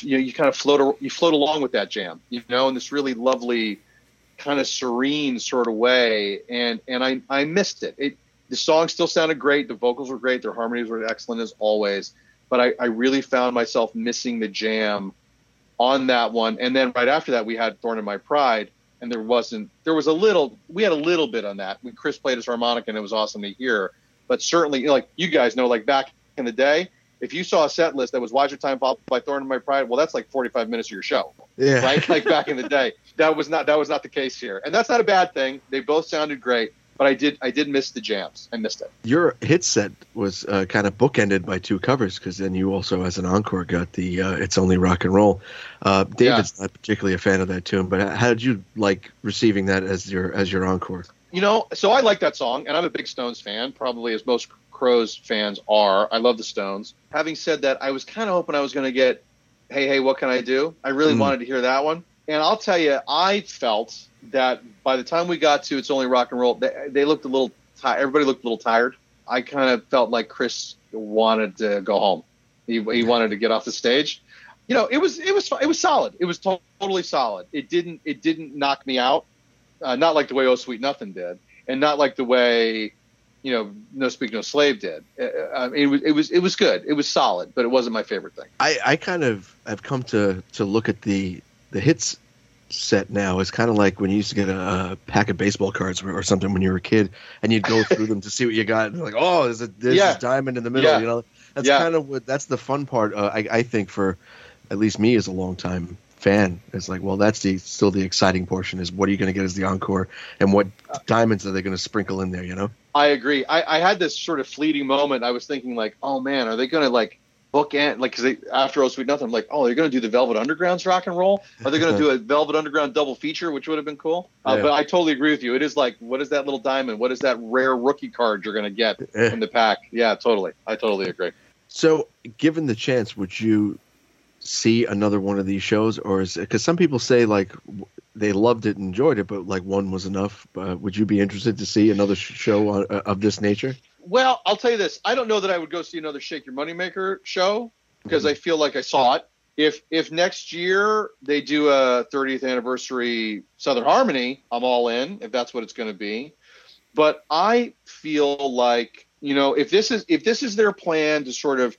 you know, you kind of float, you float along with that jam, you know, in this really lovely, kind of serene sort of way. And and I I missed it. It the song still sounded great. The vocals were great. Their harmonies were excellent as always but I, I really found myself missing the jam on that one. And then right after that, we had Thorn in My Pride, and there wasn't. There was a little. We had a little bit on that. We Chris played his harmonica, and it was awesome to hear. But certainly, you know, like you guys know, like back in the day, if you saw a set list that was Wiser Time followed by Thorn in My Pride, well, that's like 45 minutes of your show, Yeah. right? like back in the day, that was not that was not the case here, and that's not a bad thing. They both sounded great, but I did I did miss the jams. I missed it. Your hit set was uh, kind of bookended by two covers because then you also, as an encore, got the uh, "It's Only Rock and Roll." Uh, David's not particularly a fan of that tune, but how did you like receiving that as your as your encore? You know, so I like that song, and I'm a big Stones fan, probably as most Crowes fans are. I love the Stones. Having said that, I was kind of hoping I was going to get, hey, hey, what can I do? I really Mm. wanted to hear that one. And I'll tell you, I felt that by the time we got to It's Only Rock and Roll, they, they looked a little tired. Everybody looked a little tired. I kind of felt like Chris wanted to go home. He, he wanted to get off the stage. You know, it was it was it was solid. It was to- totally solid. It didn't it didn't knock me out uh, not like the way Oh Sweet Nothing did, and not like the way you know No Speak No Slave did. Uh, uh, it was it was it was good. It was solid, but it wasn't my favorite thing. I, I kind of have come to to look at the the hits set now as kind of like when you used to get a, a pack of baseball cards or, or something when you were a kid, and you'd go through them to see what you got, and like, oh, there's a there's Yeah. this diamond in the middle, Yeah. you know. That's Yeah. kind of what that's the fun part. Uh, I, I think for at least me as a long time fan, it's like, well, that's the still the exciting portion is what are you going to get as the encore, and what diamonds are they going to sprinkle in there, you know? I agree. I, I had this sort of fleeting moment. I was thinking like, oh man, are they going to like bookend like because after Oh Sweet Nothing, I'm like, oh, they're going to do the Velvet Underground's rock and roll. Are they going to do a Velvet Underground double feature, which would have been cool? Uh, Yeah. But I totally agree with you. It is like, what is that little diamond? What is that rare rookie card you're going to get Eh. in the pack? Yeah, totally. I totally agree. So, given the chance, would you see another one of these shows, or is because some people say like they loved it and enjoyed it, but like one was enough? Uh, would you be interested to see another show on, uh, of this nature? Well, I'll tell you this. I don't know that I would go see another Shake Your Moneymaker show because I feel like I saw it. If if next year they do a 30th anniversary Southern Harmony, I'm all in if that's what it's going to be. But I feel like you know if this is if this is their plan to sort of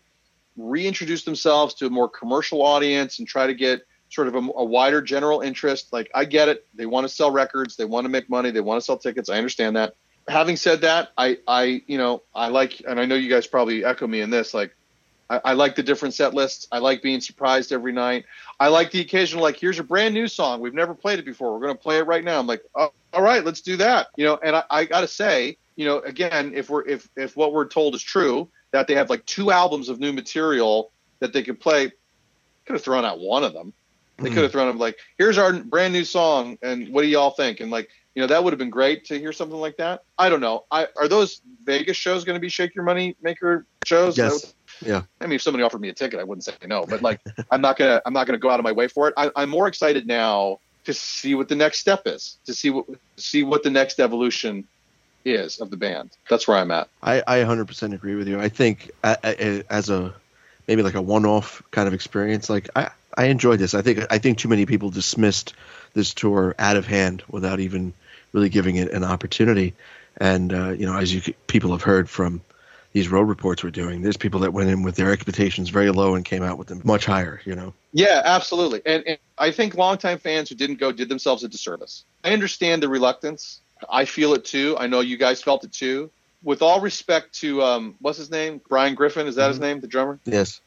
reintroduce themselves to a more commercial audience and try to get sort of a, a wider general interest, like I get it. They want to sell records, they want to make money, they want to sell tickets. I understand that having said that, I, I, you know, I like, and I know you guys probably echo me in this. Like, I, I like the different set lists. I like being surprised every night. I like the occasional, like, here's a brand new song. We've never played it before. We're going to play it right now. I'm like, oh, all right, let's do that. You know, and I, I got to say, you know, again, if we're, if, if what we're told is true, that they have like two albums of new material that they could play, could have thrown out one of them. They could have hmm. thrown them like, here's our brand new song, and what do y'all think? And like, you know, that would have been great to hear something like that. I don't know. I are those Vegas shows going to be Shake Your Money Maker shows? Yes. That- Yeah. I mean, if somebody offered me a ticket, I wouldn't say no. But like, I'm not gonna, I'm not gonna go out of my way for it. I, I'm more excited now to see what the next step is, to see what, see what the next evolution is of the band. That's where I'm at. I, I 100% agree with you. I think as a maybe like a one-off kind of experience, like I, I enjoyed this. I think I think too many people dismissed this tour out of hand without even really giving it an opportunity. And uh, you know, as you people have heard from these road reports we're doing, there's people that went in with their expectations very low and came out with them much higher. You know, Yeah, absolutely. And, and I think longtime fans who didn't go did themselves a disservice. I understand the reluctance. I feel it too. I know you guys felt it too. With all respect to um, what's his name, Brian Griffin, is that his name, the drummer? yes,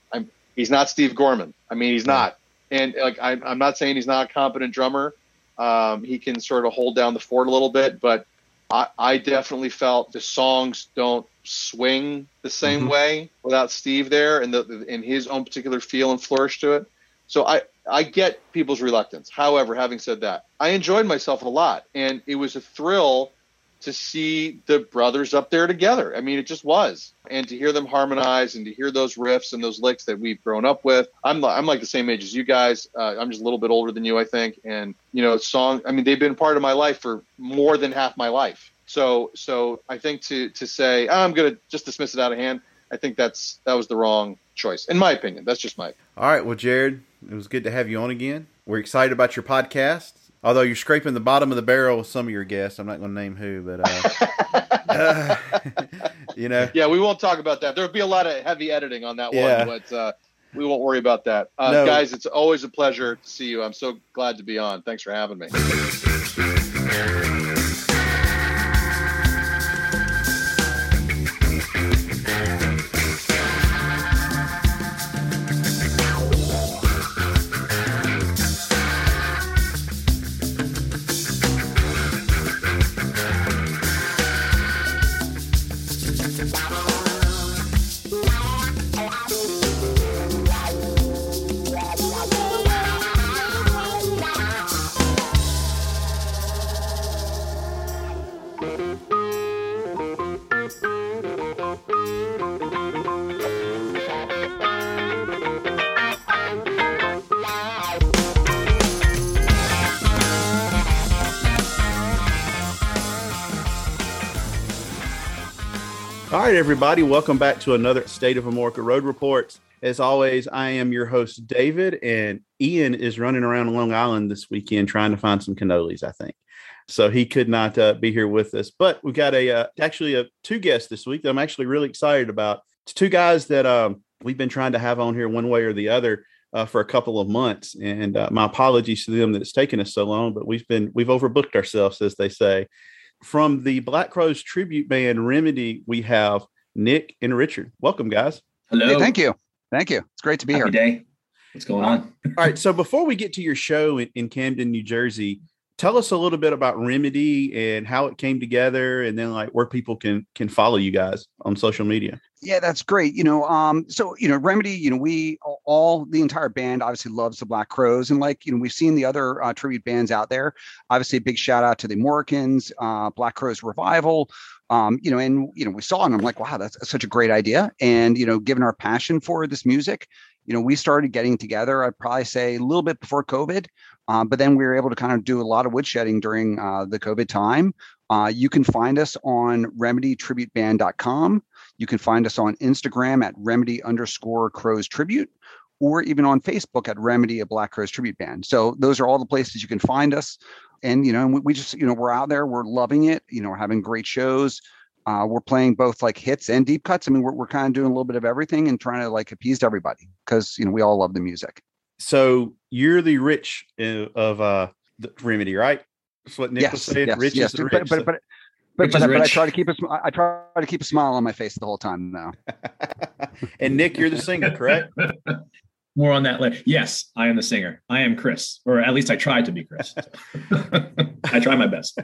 He's not Steve Gorman. I mean, he's not. And like, I, I'm not saying he's not a competent drummer. Um, he can sort of hold down the fort a little bit, but I, I definitely felt the songs don't swing the same Mhm. way without Steve there and the and his own particular feel and flourish to it. So I I get people's reluctance. However, having said that, I enjoyed myself a lot, and it was a thrill to see the brothers up there together. I mean, it just was, and to hear them harmonize and to hear those riffs and those licks that we've grown up with. I'm I'm like the same age as you guys. Uh, I'm just a little bit older than you, I think, and you know, song. I mean, they've been part of my life for more than half my life. So so I think to to say "Ah, I'm gonna just dismiss it out of hand. I think that's that was the wrong choice, in my opinion. That's just my. All right, well, Jared, it was good to have you on again. We're excited about your podcast. Although you're scraping the bottom of the barrel with some of your guests, I'm not going to name who, but uh, uh, you know, Yeah, we won't talk about that. There'll be a lot of heavy editing on that Yeah. one, but uh, we won't worry about that. Uh, No. Guys, it's always a pleasure to see you. I'm so glad to be on. Thanks for having me. right, everybody, welcome back to another State of Amorica Road Reports. As always, I am your host, David, and Ian is running around Long Island this weekend trying to find some cannolis, I think. So he could not uh, be here with us, but we've got a uh, actually a two guests this week that I'm actually really excited about. It's two guys that um, we've been trying to have on here one way or the other uh, for a couple of months, and uh, my apologies to them that it's taken us so long, but we've been we've overbooked ourselves, as they say from the Black Crowes tribute band Remedy, we have Nick and Richard. Welcome, guys. Hello. Hey, thank you. Thank you. It's great to be Happy here. day. What's going on? All right. So before we get to your show in, in Camden, New Jersey, tell us a little bit about Remedy and how it came together, and then like where people can can follow you guys on social media. Yeah, that's great. You know, um, so you know, Remedy, you know, we all the entire band obviously loves the Black Crowes, and like you know, we've seen the other uh, tribute bands out there. Obviously, a big shout out to the Morricans, uh, Black Crowes Revival. Um, you know, and you know, we saw it, and I'm like, wow, that's such a great idea. And you know, given our passion for this music, you know, we started getting together. I'd probably say a little bit before COVID, um, but then we were able to kind of do a lot of woodshedding during uh, the COVID time. Uh, you can find us on remedytributeband.com. You can find us on Instagram at remedy underscore crows tribute, or even on Facebook at remedy a Black Crowes tribute band. So those are all the places you can find us. And you know, we, we just you know we're out there, we're loving it. You know, we're having great shows. Uh, we're playing both like hits and deep cuts. I mean, we're we're kind of doing a little bit of everything and trying to like appease everybody because you know we all love the music. So you're the rich uh, of uh, the Remedy, right? That's what Nick was yes, saying. yes, rich yes. is the But, rich. but, but, but, Rich but, is but I try to keep a sm- I try to keep a smile on my face the whole time now. and Nick, you're the singer, correct? More on that later. Yes, I am the singer. I am Chris, or at least I try to be Chris. I try my best.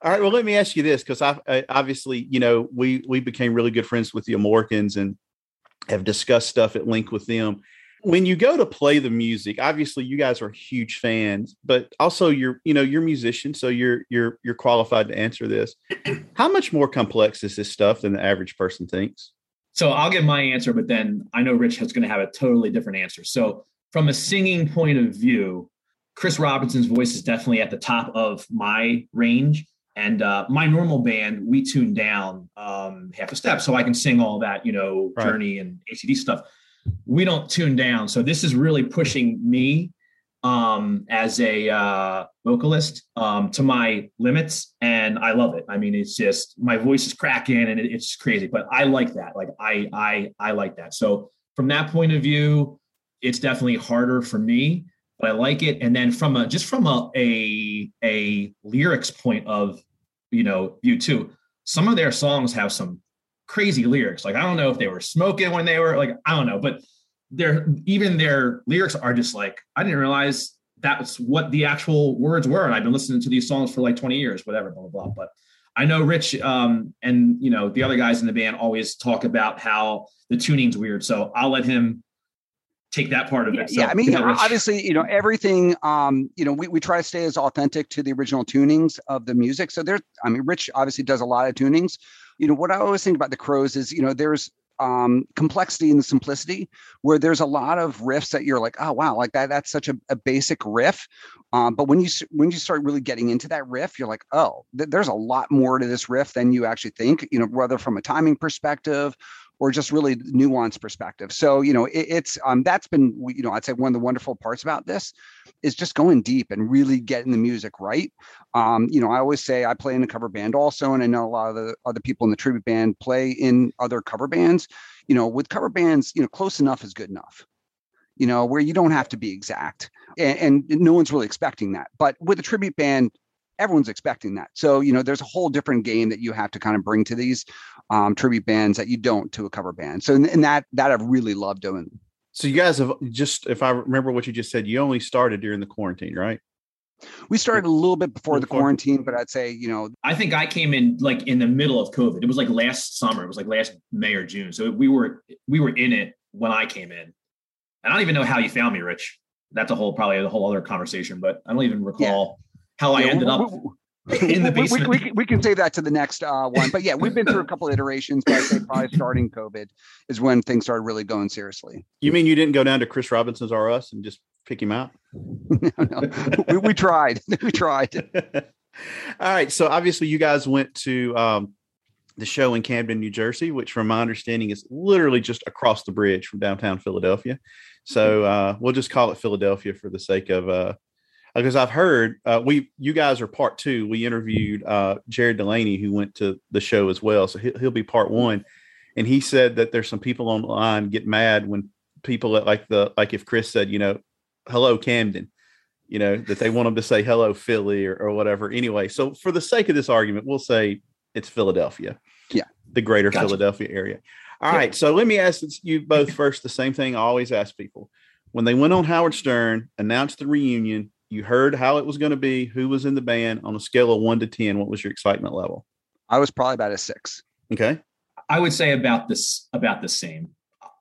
All right. Well, let me ask you this, because I, I obviously, you know, we we became really good friends with the Amoricans and have discussed stuff at length with them. When you go to play the music, obviously you guys are huge fans, but also you're, you know, you're musicians, so you're you're you're qualified to answer this. How much more complex is this stuff than the average person thinks? So I'll give my answer, but then I know Rich is going to have a totally different answer. So from a singing point of view, Chris Robinson's voice is definitely at the top of my range. And uh, my normal band, we tune down um, half a step so I can sing all that, you know, Right. Journey and AC/DC stuff. We don't tune down. So this is really pushing me um, as a uh, vocalist um, to my limits. And I love it. I mean, it's just my voice is cracking and it, it's crazy, but I like that. Like I, I, I like that. So from that point of view, it's definitely harder for me, but I like it. And then from a, just from a, a, a lyrics point of, you know, view too, some of their songs have some crazy lyrics. Like, I don't know if they were smoking when they were like, I don't know, but their, even their lyrics are just like, I didn't realize that's what the actual words were. And I've been listening to these songs for like 20 years, whatever, blah, blah, blah. But I know Rich um, and you know the other guys in the band always talk about how the tuning's weird, so I'll let him take that part of it. So, yeah, I mean, obviously, you know, everything, um, you know, we, we try to stay as authentic to the original tunings of the music. So there's, I mean, Rich obviously does a lot of tunings. You know, what I always think about the Crowes is, you know, there's um, complexity and simplicity where there's a lot of riffs that you're like, oh, wow, like that, that's such a, a basic riff. Um, but when you, when you start really getting into that riff, you're like, oh, th- there's a lot more to this riff than you actually think, you know, whether from a timing perspective or just really nuanced perspective. So, you know, it, it's um, that's been, you know, I'd say one of the wonderful parts about this is just going deep and really getting the music right. Um, you know, I always say I play in a cover band also, and I know a lot of the other people in the tribute band play in other cover bands. You know, with cover bands, you know, close enough is good enough. You know, where you don't have to be exact, and, and no one's really expecting that. But with a tribute band, everyone's expecting that. So, you know, there's a whole different game that you have to kind of bring to these um, tribute bands that you don't to a cover band. So, and that that I've really loved doing. So you guys have just, if I remember what you just said, you only started during the quarantine, right? We started a little bit before the quarantine, but I'd say, you know, I think I came in like in the middle of COVID. It was like last summer. It was like last May or June. So we were we were in it when I came in. And I don't even know how you found me, Rich. That's a whole probably a whole other conversation. But I don't even recall how I Yeah, ended we- up we- in the we- we- basement. We, can- we can save that to the next uh, one. But yeah, we've been through a couple of iterations, but I'd say probably starting COVID is when things started really going seriously. You mean you didn't go down to Chris Robinson's R Us and just pick him out? No, no. we, we tried. we tried. All right. So obviously, you guys went to um, the show in Camden, New Jersey, which, from my understanding, is literally just across the bridge from downtown Philadelphia. So uh, we'll just call it Philadelphia for the sake of. Uh, because I've heard uh, we you guys are part two. We interviewed uh, Jared Delaney who went to the show as well, so he'll, he'll be part one. And he said that there's some people online get mad when people at like the like if Chris said you know hello Camden, you know that they want them to say hello Philly or, or whatever. Anyway, so for the sake of this argument, we'll say it's Philadelphia. Yeah. the greater Gotcha. Philadelphia area. All Yeah. right, so let me ask you both first the same thing I always ask people. When they went on Howard Stern, announced the reunion, you heard how it was going to be, who was in the band on a scale of one to 10. What was your excitement level? I was probably about a six. Okay. I would say about this about the same.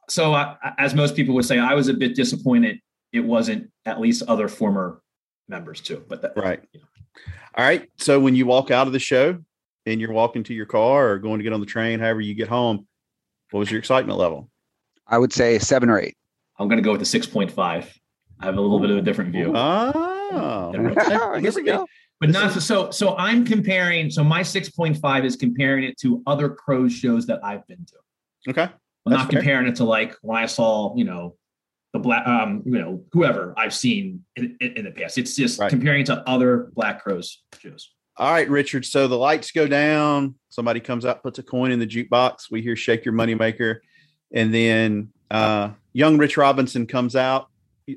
So I, as most people would say, I was a bit disappointed it wasn't at least other former members too. But that, Right. you know. All right. So when you walk out of the show and you're walking to your car or going to get on the train, however you get home, what was your excitement level? I would say seven or eight. I'm going to go with the six point five. I have a little bit of a different view. Ah, Oh, Here. Here we go. but not so, so so i'm comparing so my 6.5 is comparing it to other crowes shows that i've been to Okay. i'm That's not fair. comparing it to like when i saw you know the black um you know whoever i've seen in, in, in the past it's just Right. comparing it to other black crowes shows All right, Richard. So the lights go down. Somebody comes out, puts a coin in the jukebox. We hear "Shake Your Moneymaker," and then uh, young Rich Robinson comes out.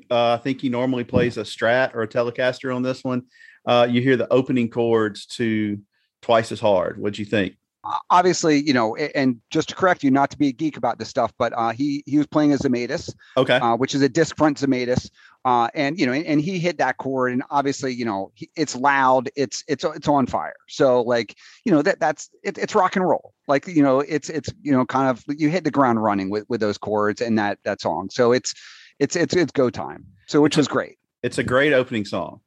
Uh, I think he normally plays a Strat or a Telecaster on this one. Uh, you hear the opening chords to "Twice as Hard." What'd you think? Obviously, you know, and just to correct you, not to be a geek about this stuff, but uh, he he was playing a Zemaitis, Okay, uh, which is a disc front Zemaitis, uh, and you know, and, and he hit that chord, and obviously, you know, he, it's loud, it's it's it's on fire. So like, you know, that that's it, it's rock and roll. Like you know, it's it's you know, kind of you hit the ground running with with those chords and that that song. So it's it's it's it's go time. So which was great. it's a great opening song.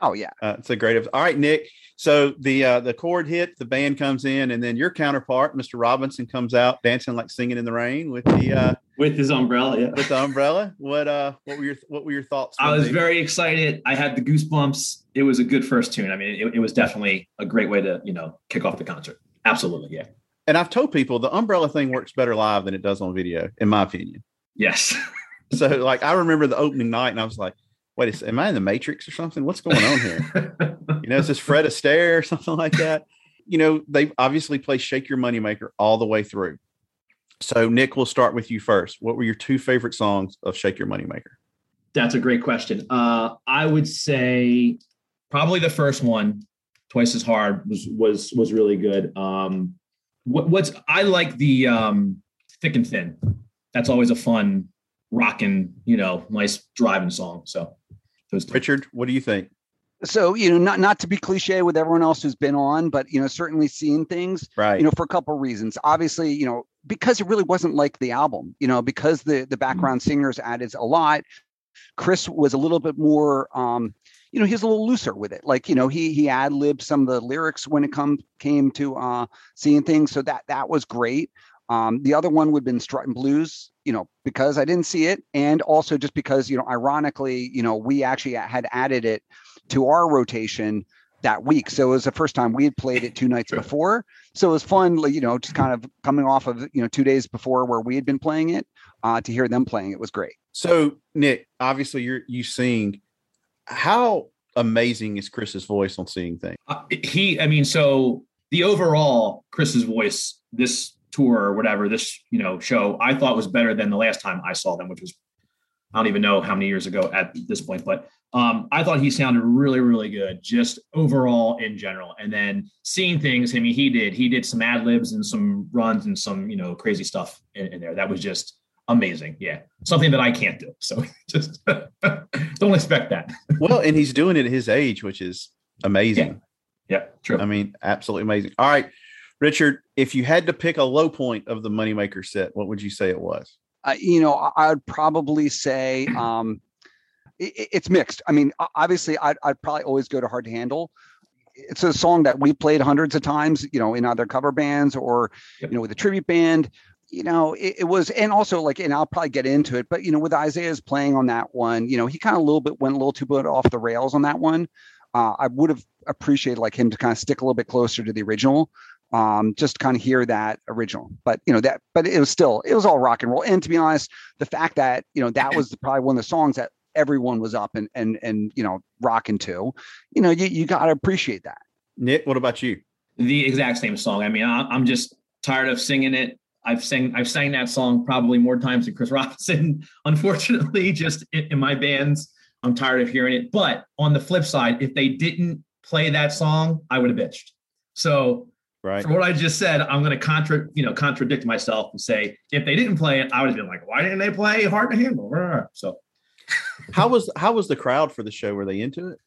Oh yeah. Uh, it's a great. All right, Nick. So the uh, the chord hit, the band comes in, and then your counterpart, Mr. Robinson, comes out dancing like singing in the rain with the uh, with his umbrella yeah with the umbrella. What uh, what were your what were your thoughts? i was they- very excited i had the goosebumps it was a good first tune i mean it, it was definitely a great way to you know kick off the concert absolutely yeah and I've told people the umbrella thing works better live than it does on video, in my opinion. yes So like I remember the opening night, and I was like, "Wait, am I in the Matrix or something? What's going on here?" you know, is this Fred Astaire or something like that? You know, they obviously play "Shake Your Moneymaker" all the way through. So Nick, we'll start with you first. What were your two favorite songs of "Shake Your Moneymaker"? That's a great question. Uh, I would say probably the first one, twice as hard, was was was really good. Um, what, what's I like the um, thick and thin. That's always a fun, rocking, you know, nice driving song. So those. Richard, what do you think? so you know not not to be cliche with everyone else who's been on but you know certainly seeing things Right. you know for a couple of reasons obviously you know because it really wasn't like the album you know because the the background singers added a lot chris was a little bit more um you know he was a little looser with it like you know he he ad libbed some of the lyrics when it come came to uh seeing things so that that was great um the other one would have been strutting blues you know because i didn't see it and also just because you know ironically you know we actually had added it to our rotation that week. So it was the first time we had played it two nights Sure. before. So it was fun, you know, just kind of coming off of, you know, two days before where we had been playing it, uh, to hear them playing it was great. So Nick, obviously you're you sing. How amazing is Chris's voice on seeing things? Uh, he, I mean, so the overall Chris's voice, this tour or whatever, this you know show, I thought was better than the last time I saw them, which was I don't even know how many years ago at this point, but um, I thought he sounded really, really good, just overall in general. And then seeing things, I mean, he did, he did some ad libs and some runs and some, you know, crazy stuff in, in there. That was just amazing. Yeah. Something that I can't do. So just don't expect that. Well, and he's doing it at his age, which is amazing. Yeah, true. I mean, absolutely amazing. All right, Richard, if you had to pick a low point of the Moneymaker set, what would you say it was? Uh, you know, I- I'd probably say um, it, it- it's mixed. I mean, obviously, I'd, I'd probably always go to Hard to Handle. It's a song that we played hundreds of times, you know, in other cover bands or, Yep. you know, with a tribute band. You know, it, it was, and also like, and I'll probably get into it, but you know, with Isaiah's playing on that one, you know, he kind of a little bit went a little too bit off the rails on that one. Uh, I would have appreciated like him to kind of stick a little bit closer to the original um just kind of hear that original but you know that but it was still it was all rock and roll and to be honest the fact that you know that was probably one of the songs that everyone was up and and and you know rocking to you know you, you got to appreciate that Nick, what about you? the exact same song. I mean, I, I'm just tired of singing it. I've sang I've sang that song probably more times than Chris Robinson. Unfortunately, just in, in my bands, I'm tired of hearing it. But on the flip side, if they didn't play that song, I would have bitched. So Right. for what I just said, I'm going to contra you know contradict myself and say if they didn't play it, I would have been like, why didn't they play Hard to Handle? So How was how was the crowd for the show? Were they into it?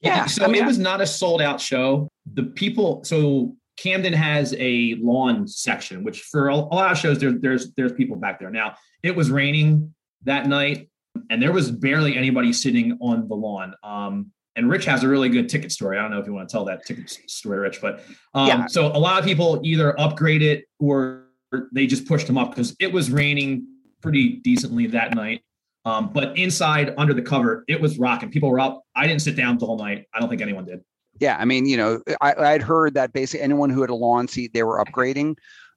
Yeah, So I mean, it was not a sold out show. The people, so Camden has a lawn section, which for a, a lot of shows, there, there's there's people back there. Now it was raining that night, and there was barely anybody sitting on the lawn. Um, and Rich has a really good ticket story. I don't know if you want to tell that ticket story, Rich, but um, Yeah. so a lot of people either upgrade it or they just pushed them up because it was raining pretty decently that night. Um, but inside under the cover, it was rocking. People were up. I didn't sit down the whole night. I don't think anyone did. yeah i mean you know i i'd heard that basically anyone who had a lawn seat they were upgrading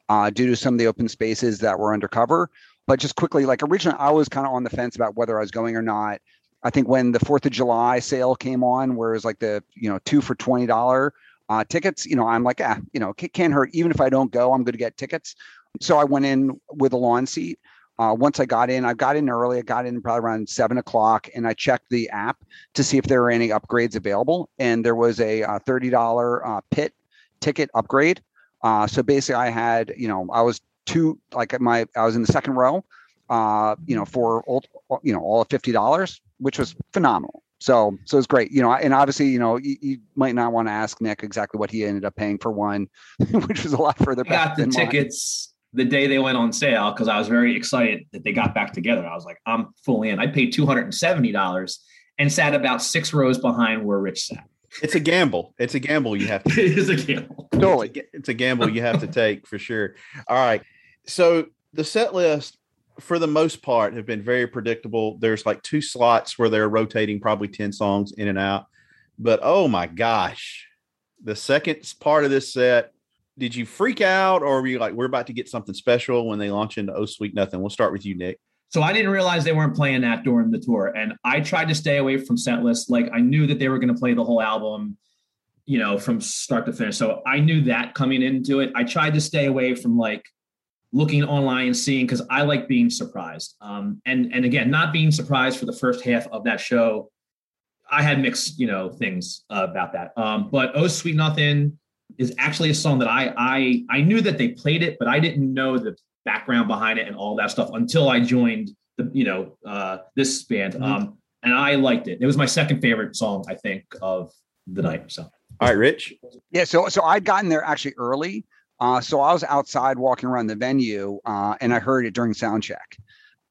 uh due to some of the open spaces that were undercover but just quickly like originally i was kind of on the fence about whether i was going or not i think when the fourth of july sale came on where it was like the you know two for twenty dollar uh tickets you know i'm like ah you know ca- can't hurt even if i don't go i'm going to get tickets so i went in with a lawn seat uh, once I got in, I got in early. I got in probably around seven o'clock, and I checked the app to see if there were any upgrades available. And there was a uh, thirty dollar uh, pit ticket upgrade. Uh, so basically, I had you know I was two like my I was in the second row, uh, you know for all you know all of fifty dollars, which was phenomenal. So so it's great, you know. And obviously, you know, you, you might not want to ask Nick exactly what he ended up paying for one, which was a lot further I back got the than mine. tickets the day they went on sale because I was very excited that they got back together. I was like, I'm fully in. I paid two hundred and seventy dollars and sat about six rows behind where Rich sat. It's a gamble. It's a gamble you have to it is a gamble. Totally. It's a gamble you have to take for sure. All right. So the set list, for the most part, have been very predictable. There's like two slots where they're rotating probably 10 songs in and out. But oh my gosh, the second part of this set, did you freak out or were you like, we're about to get something special when they launch into Oh Sweet Nothing? We'll start with you, Nick. So I didn't realize they weren't playing that during the tour, and I tried to stay away from set lists. Like I knew that they were going to play the whole album, you know, from start to finish. So I knew that coming into it. I tried to stay away from like looking online and seeing because I like being surprised. Um, and and again, not being surprised for the first half of that show. I had mixed, you know, things uh, about that. Um, but "Oh Sweet Nothing" is actually a song that I I I knew that they played it, but I didn't know the background behind it and all that stuff until I joined the you know uh, this band. Mhm. Um, and I liked it. It was my second favorite song, I think, of the night. So, all right, Rich. Yeah, so so I'd gotten there actually early. Uh, so I was outside walking around the venue, uh, and I heard it during sound check.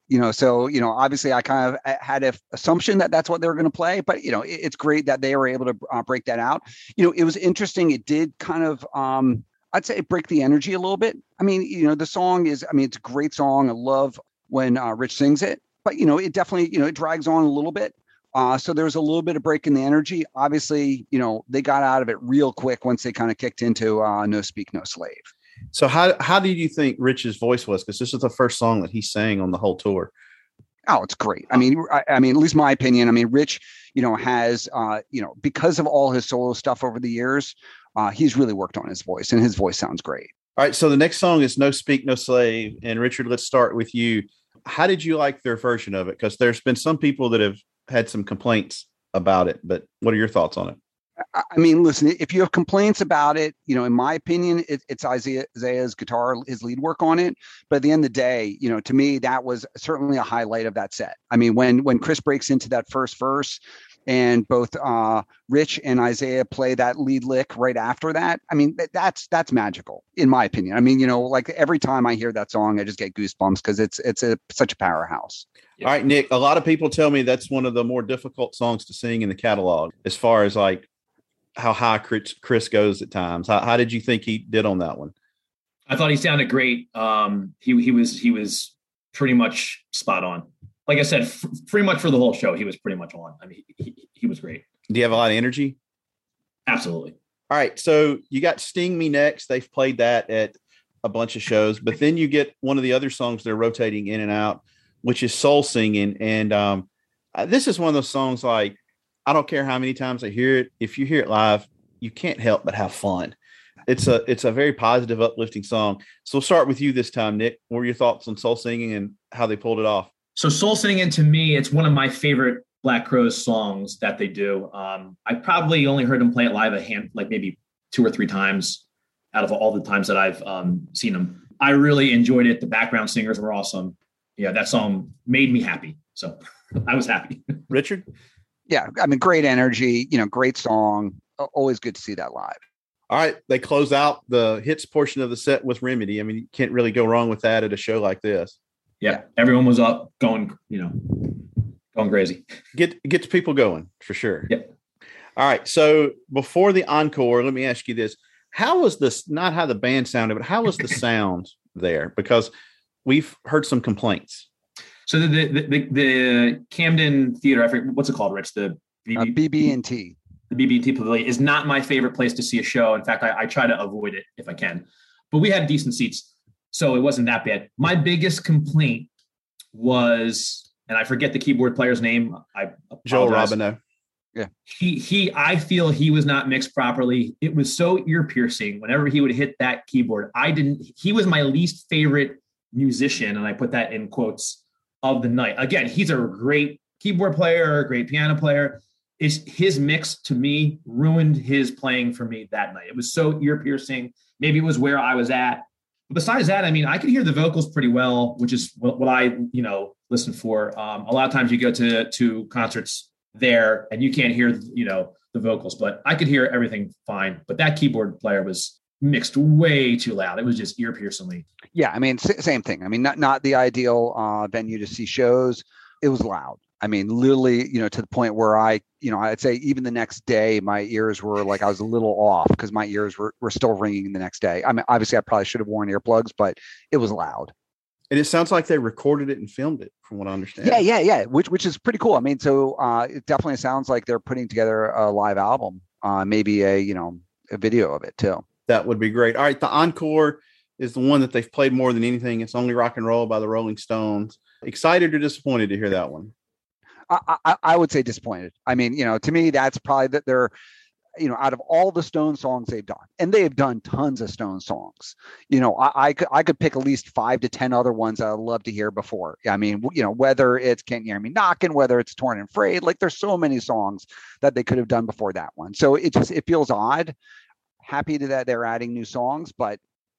You know, so you know, obviously, I kind of had an assumption that that's what they were going to play, but you know, it, it's great that they were able to uh, break that out. You know, it was interesting. It did kind of, um, I'd say, break the energy a little bit. I mean, you know, the song is, I mean, it's a great song. I love when uh, Rich sings it, but you know, it definitely, you know, it drags on a little bit. Uh, so there was a little bit of break in the energy. Obviously, you know, they got out of it real quick once they kind of kicked into uh, "No Speak, No Slave." So how how did you think Rich's voice was? Because this is the first song that he sang on the whole tour. Oh, it's great. I mean, I, I, mean, at least my opinion. I mean, Rich, you know, has uh, you know, because of all his solo stuff over the years, uh, he's really worked on his voice, and his voice sounds great. All right, so the next song is "No Speak, No Slave," and Richard, let's start with you. How did you like their version of it? Because there's been some people that have had some complaints about it, but what are your thoughts on it? I mean, listen, if you have complaints about it, you know, in my opinion, it, it's Isaiah, Isaiah's guitar, his lead work on it. But at the end of the day, you know, to me, that was certainly a highlight of that set. I mean, when when Chris breaks into that first verse, and both uh, Rich and Isaiah play that lead lick right after that. I mean, that's that's magical in my opinion. I mean, you know, like every time I hear that song, I just get goosebumps because it's it's a, such a powerhouse. All right, Nick. A lot of people tell me that's one of the more difficult songs to sing in the catalog, as far as like how high Chris goes at times. How, how did you think he did on that one? I thought he sounded great. Um, he he was he was pretty much spot on. Like I said, f- pretty much for the whole show, he was pretty much on. I mean, he, he was great. Do you have a lot of energy? Absolutely. All right, so you got Sting Me Next. They've played that at a bunch of shows, but then you get one of the other songs they're rotating in and out, which is Soul Singing. And um, this is one of those songs like I don't care how many times I hear it. If you hear it live, you can't help but have fun. It's a it's a very positive, uplifting song. So we'll start with you this time, Nick. What were your thoughts on Soul Singing and how they pulled it off? So Soul Singing to me, it's one of my favorite Black Crowes songs that they do. Um, I probably only heard them play it live a hand, like maybe two or three times out of all the times that I've um, seen them. I really enjoyed it. The background singers were awesome. Yeah, that song made me happy. So I was happy. Richard? Yeah, I mean, great energy, you know, great song. Always good to see that live. All right, they close out the hits portion of the set with Remedy. I mean, you can't really go wrong with that at a show like this. Yeah, everyone was up, going, you know, going crazy. Get gets people going for sure. Yep. All right. So before the encore, let me ask you this: How was this? Not how the band sounded, but how was the sound there? Because we've heard some complaints. So the the, the, the Camden Theater, I forget what's it called, Rich? The BB, uh, BB&T. The BB&T Pavilion is not my favorite place to see a show. In fact, I, I try to avoid it if I can. But we had decent seats, so it wasn't that bad. My biggest complaint was, and I forget the keyboard player's name. I Joel Robinow. Yeah. He he I feel he was not mixed properly. It was so ear piercing whenever he would hit that keyboard. I didn't he was my least favorite musician and I put that in quotes of the night. Again, he's a great keyboard player, a great piano player. It's his mix to me ruined his playing for me that night. It was so ear piercing. Maybe it was where I was at. Besides that, I mean, I can hear the vocals pretty well, which is what, what I, you know, listen for. Um, a lot of times you go to to concerts there and you can't hear, you know, the vocals, but I could hear everything fine. But that keyboard player was mixed way too loud. It was just ear piercingly. Yeah, I mean, same thing. I mean, not not the ideal uh, venue to see shows. It was loud. I mean, literally, you know, to the point where I, you know, I'd say even the next day, my ears were like I was a little off because my ears were, were still ringing the next day. I mean, obviously, I probably should have worn earplugs, but it was loud. And it sounds like they recorded it and filmed it, from what I understand. Yeah, yeah, yeah. Which which is pretty cool. I mean, so uh, it definitely sounds like they're putting together a live album, uh, maybe a you know a video of it too. That would be great. All right, the encore is the one that they've played more than anything. It's only rock and roll by the Rolling Stones. Excited or disappointed to hear that one? I, I, I would say disappointed. I mean, you know, to me, that's probably that they're, you know, out of all the Stone songs they've done, and they have done tons of Stone songs. You know, I, I could I could pick at least five to ten other ones I'd love to hear before. I mean, you know, whether it's "Can't You Hear Me Knocking," whether it's "Torn and Frayed," like there's so many songs that they could have done before that one. So it just it feels odd. Happy to that they're adding new songs, but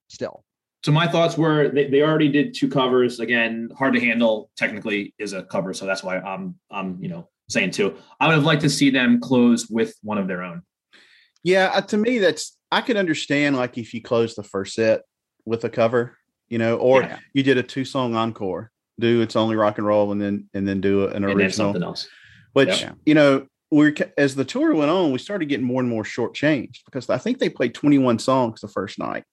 still, so my thoughts were they, they already did two covers again hard to handle technically is a cover so that's why i'm i'm you know saying too. I would have liked to see them close with one of their own. Yeah, uh, to me, that's I could understand like if you close the first set with a cover, you know, or Yeah. you did a two song encore, do it's only rock and roll, and then and then do an and then original. something else. Which Yeah. you know, we're as the tour went on, we started getting more and more shortchanged because I think they played 21 songs the first night,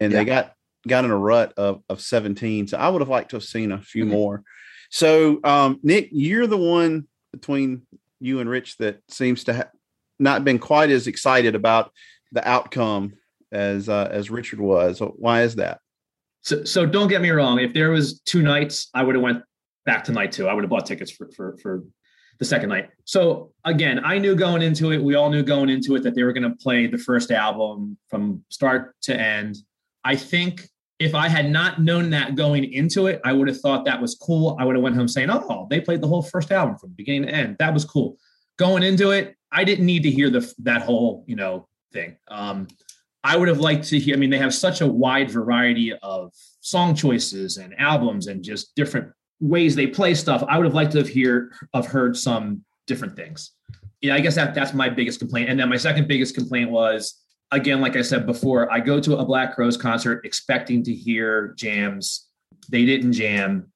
and Yeah. they got got in a rut of of 17. So I would have liked to have seen a few Mhm. more. So um, Nick, you're the one between you and Rich that seems to have not been quite as excited about the outcome as uh, as Richard was. Why is that? So, so don't get me wrong. If there was two nights, I would have went back to night two. I would have bought tickets for for for the second night. So again, I knew going into it. We all knew going into it that they were going to play the first album from start to end. I think if I had not known that going into it, I would have thought that was cool. I would have went home saying, "Oh, they played the whole first album from beginning to end. That was cool." Going into it, I didn't need to hear the that whole you know thing. Um, I would have liked to hear. I mean, they have such a wide variety of song choices and albums and just different ways they play stuff. I would have liked to have hear have heard some different things. Yeah, I guess that that's my biggest complaint. And then my second biggest complaint was again, like I said before, I go to a Black Crowes concert expecting to hear jams. They didn't jam.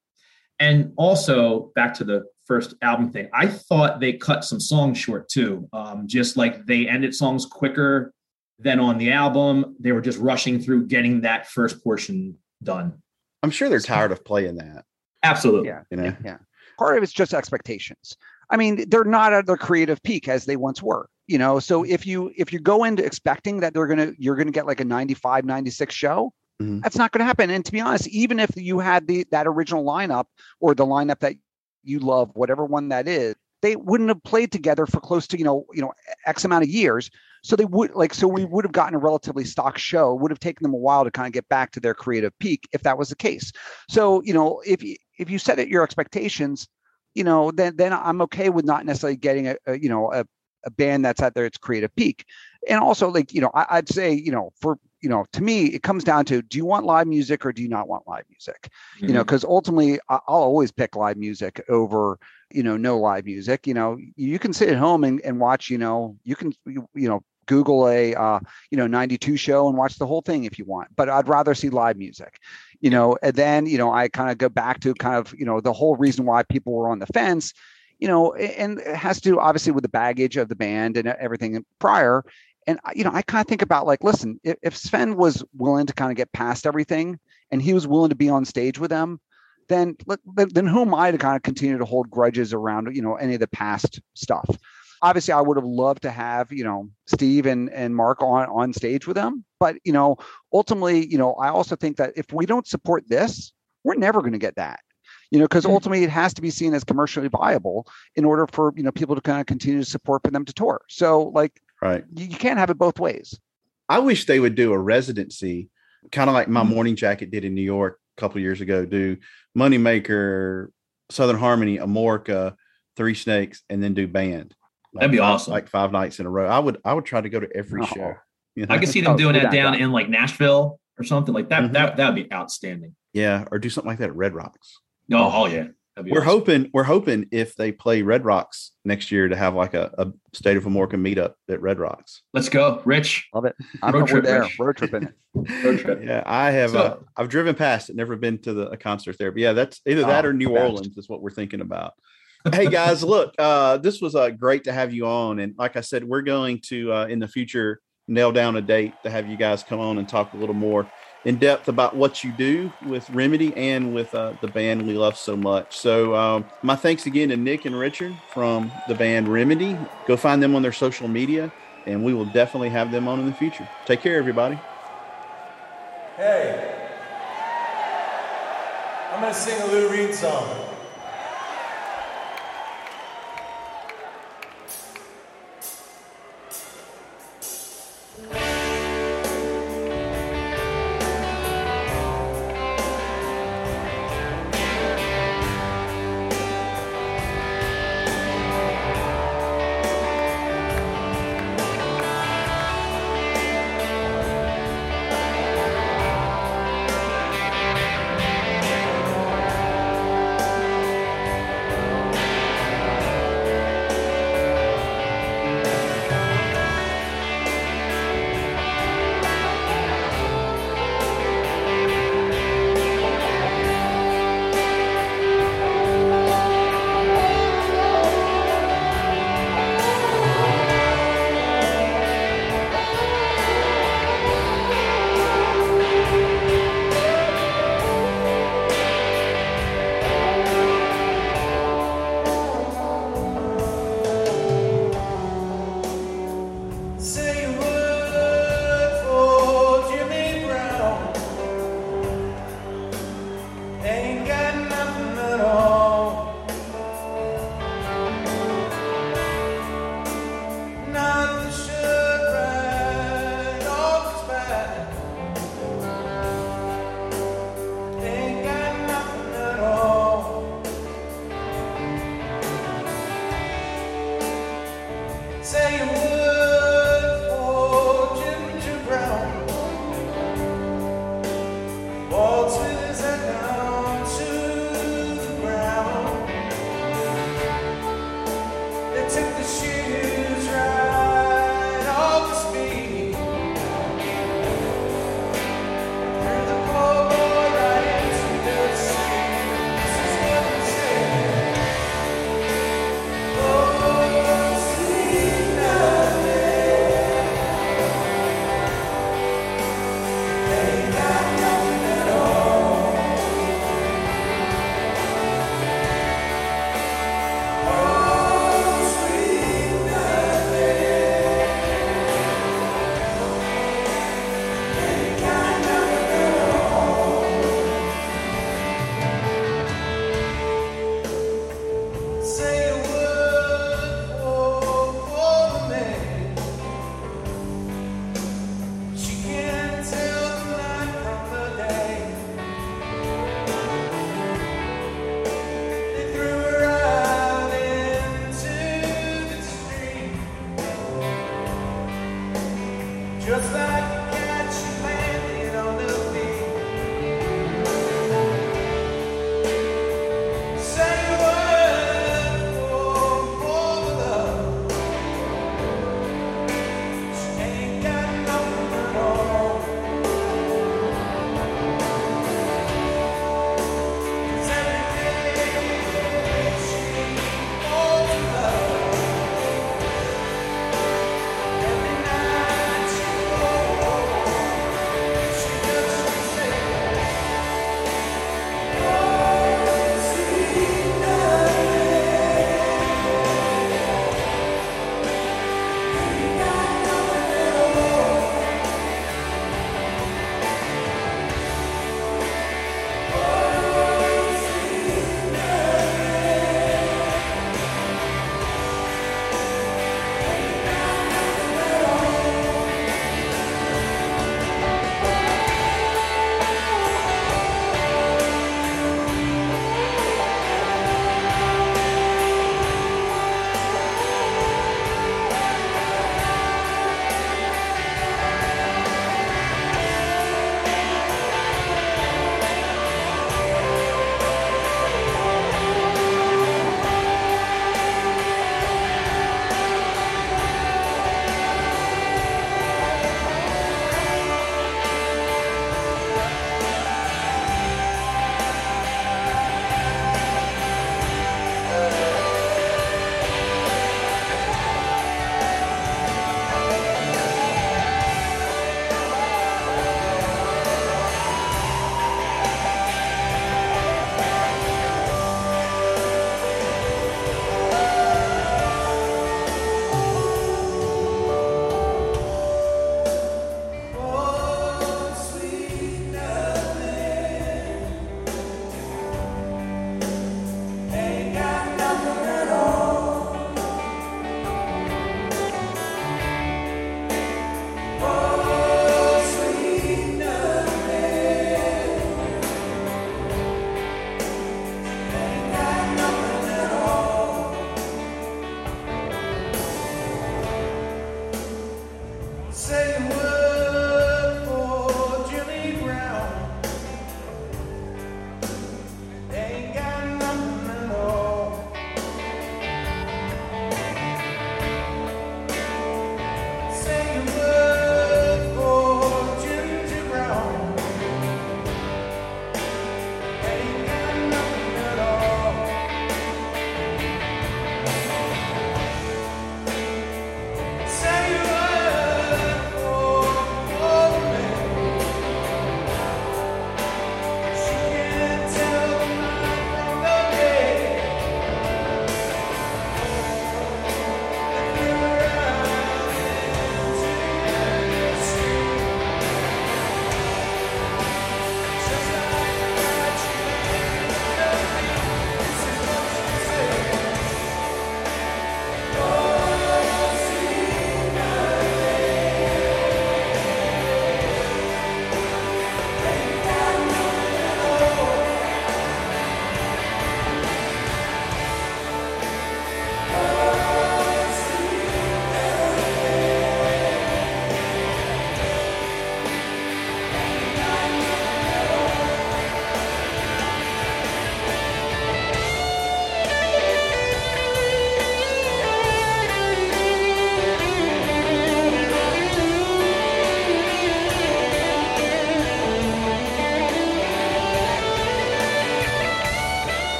And also back to the first album thing, I thought they cut some songs short too. Um, just like they ended songs quicker than on the album. They were just rushing through getting that first portion done. I'm sure they're tired of playing that. Absolutely. Yeah. You know, Yeah. Part of it's just expectations. I mean, they're not at their creative peak as they once were, you know. So if you if you go into expecting that they're gonna you're gonna get like a 95, 96 show, Mhm. that's not gonna happen. And to be honest, even if you had the that original lineup or the lineup that you love, whatever one that is, they wouldn't have played together for close to, you know, you know, X amount of years. So they would like so we would have gotten a relatively stock show. It would have taken them a while to kind of get back to their creative peak if that was the case. So, you know, if you if you set it your expectations, you know, then then I'm okay with not necessarily getting a, a you know a, a band that's at their its creative peak. And also, like you know, I, I'd say you know for you know to me it comes down to do you want live music or do you not want live music? You know, because ultimately I- I'll always pick live music over you know no live music. You know, you can sit at home and, and watch. You know, you can you, you know Google a uh, you know 92 show and watch the whole thing if you want. But I'd rather see live music you know and then you know i kind of go back to kind of you know the whole reason why people were on the fence you know and it has to do obviously with the baggage of the band and everything prior. And you know i kind of think about like listen if, if sven was willing to kind of get past everything and he was willing to be on stage with them then then, who am i to kind of continue to hold grudges around you know any of the past stuff? Obviously i would have loved to have you know steve and and Marc on on stage with them. But you know ultimately, you know, I also think that if we don't support this, we're never going to get that. You know, because Mhm. ultimately it has to be seen as commercially viable in order for you know people to kind of continue to support for them to tour. So like right? you, you can't have it both ways. I wish they would do a residency, kind of like my Mhm. Morning Jacket did in New York a couple years ago. Do Moneymaker, Southern Harmony, Amorica, Three Snakes, and then do band. That'd be five- awesome. Like five nights in a row. I would. I would try to go to every Oh. show. you know? I could see them Oh, doing that that, down in like Nashville or something like that. Mhm. That that would be outstanding. yeah, or do something like that at Red Rocks. Oh, oh yeah. We're awesome. hoping. We're hoping if they play Red Rocks next year to have like a, a State of Amorica meetup at Red Rocks. Let's go, Rich. Love it. I'm Road trip, there. Rich. Road tripping. Road trip. Yeah, I have. So- uh, I've driven past it, never been to the a concert there. But yeah, that's either that Oh, or New best. Orleans is what we're thinking about. hey guys, look, uh, this was uh, great to have you on, and like I said, we're going to uh, in the future nail down a date to have you guys come on and talk a little more in depth about what you do with Remedy and with uh, the band we love so much. So, um, my thanks again to Nick and Richard from the band Remedy. Go find them on their social media, and we will definitely have them on in the future. Take care, everybody. Hey, I'm gonna sing a Lou Reed song.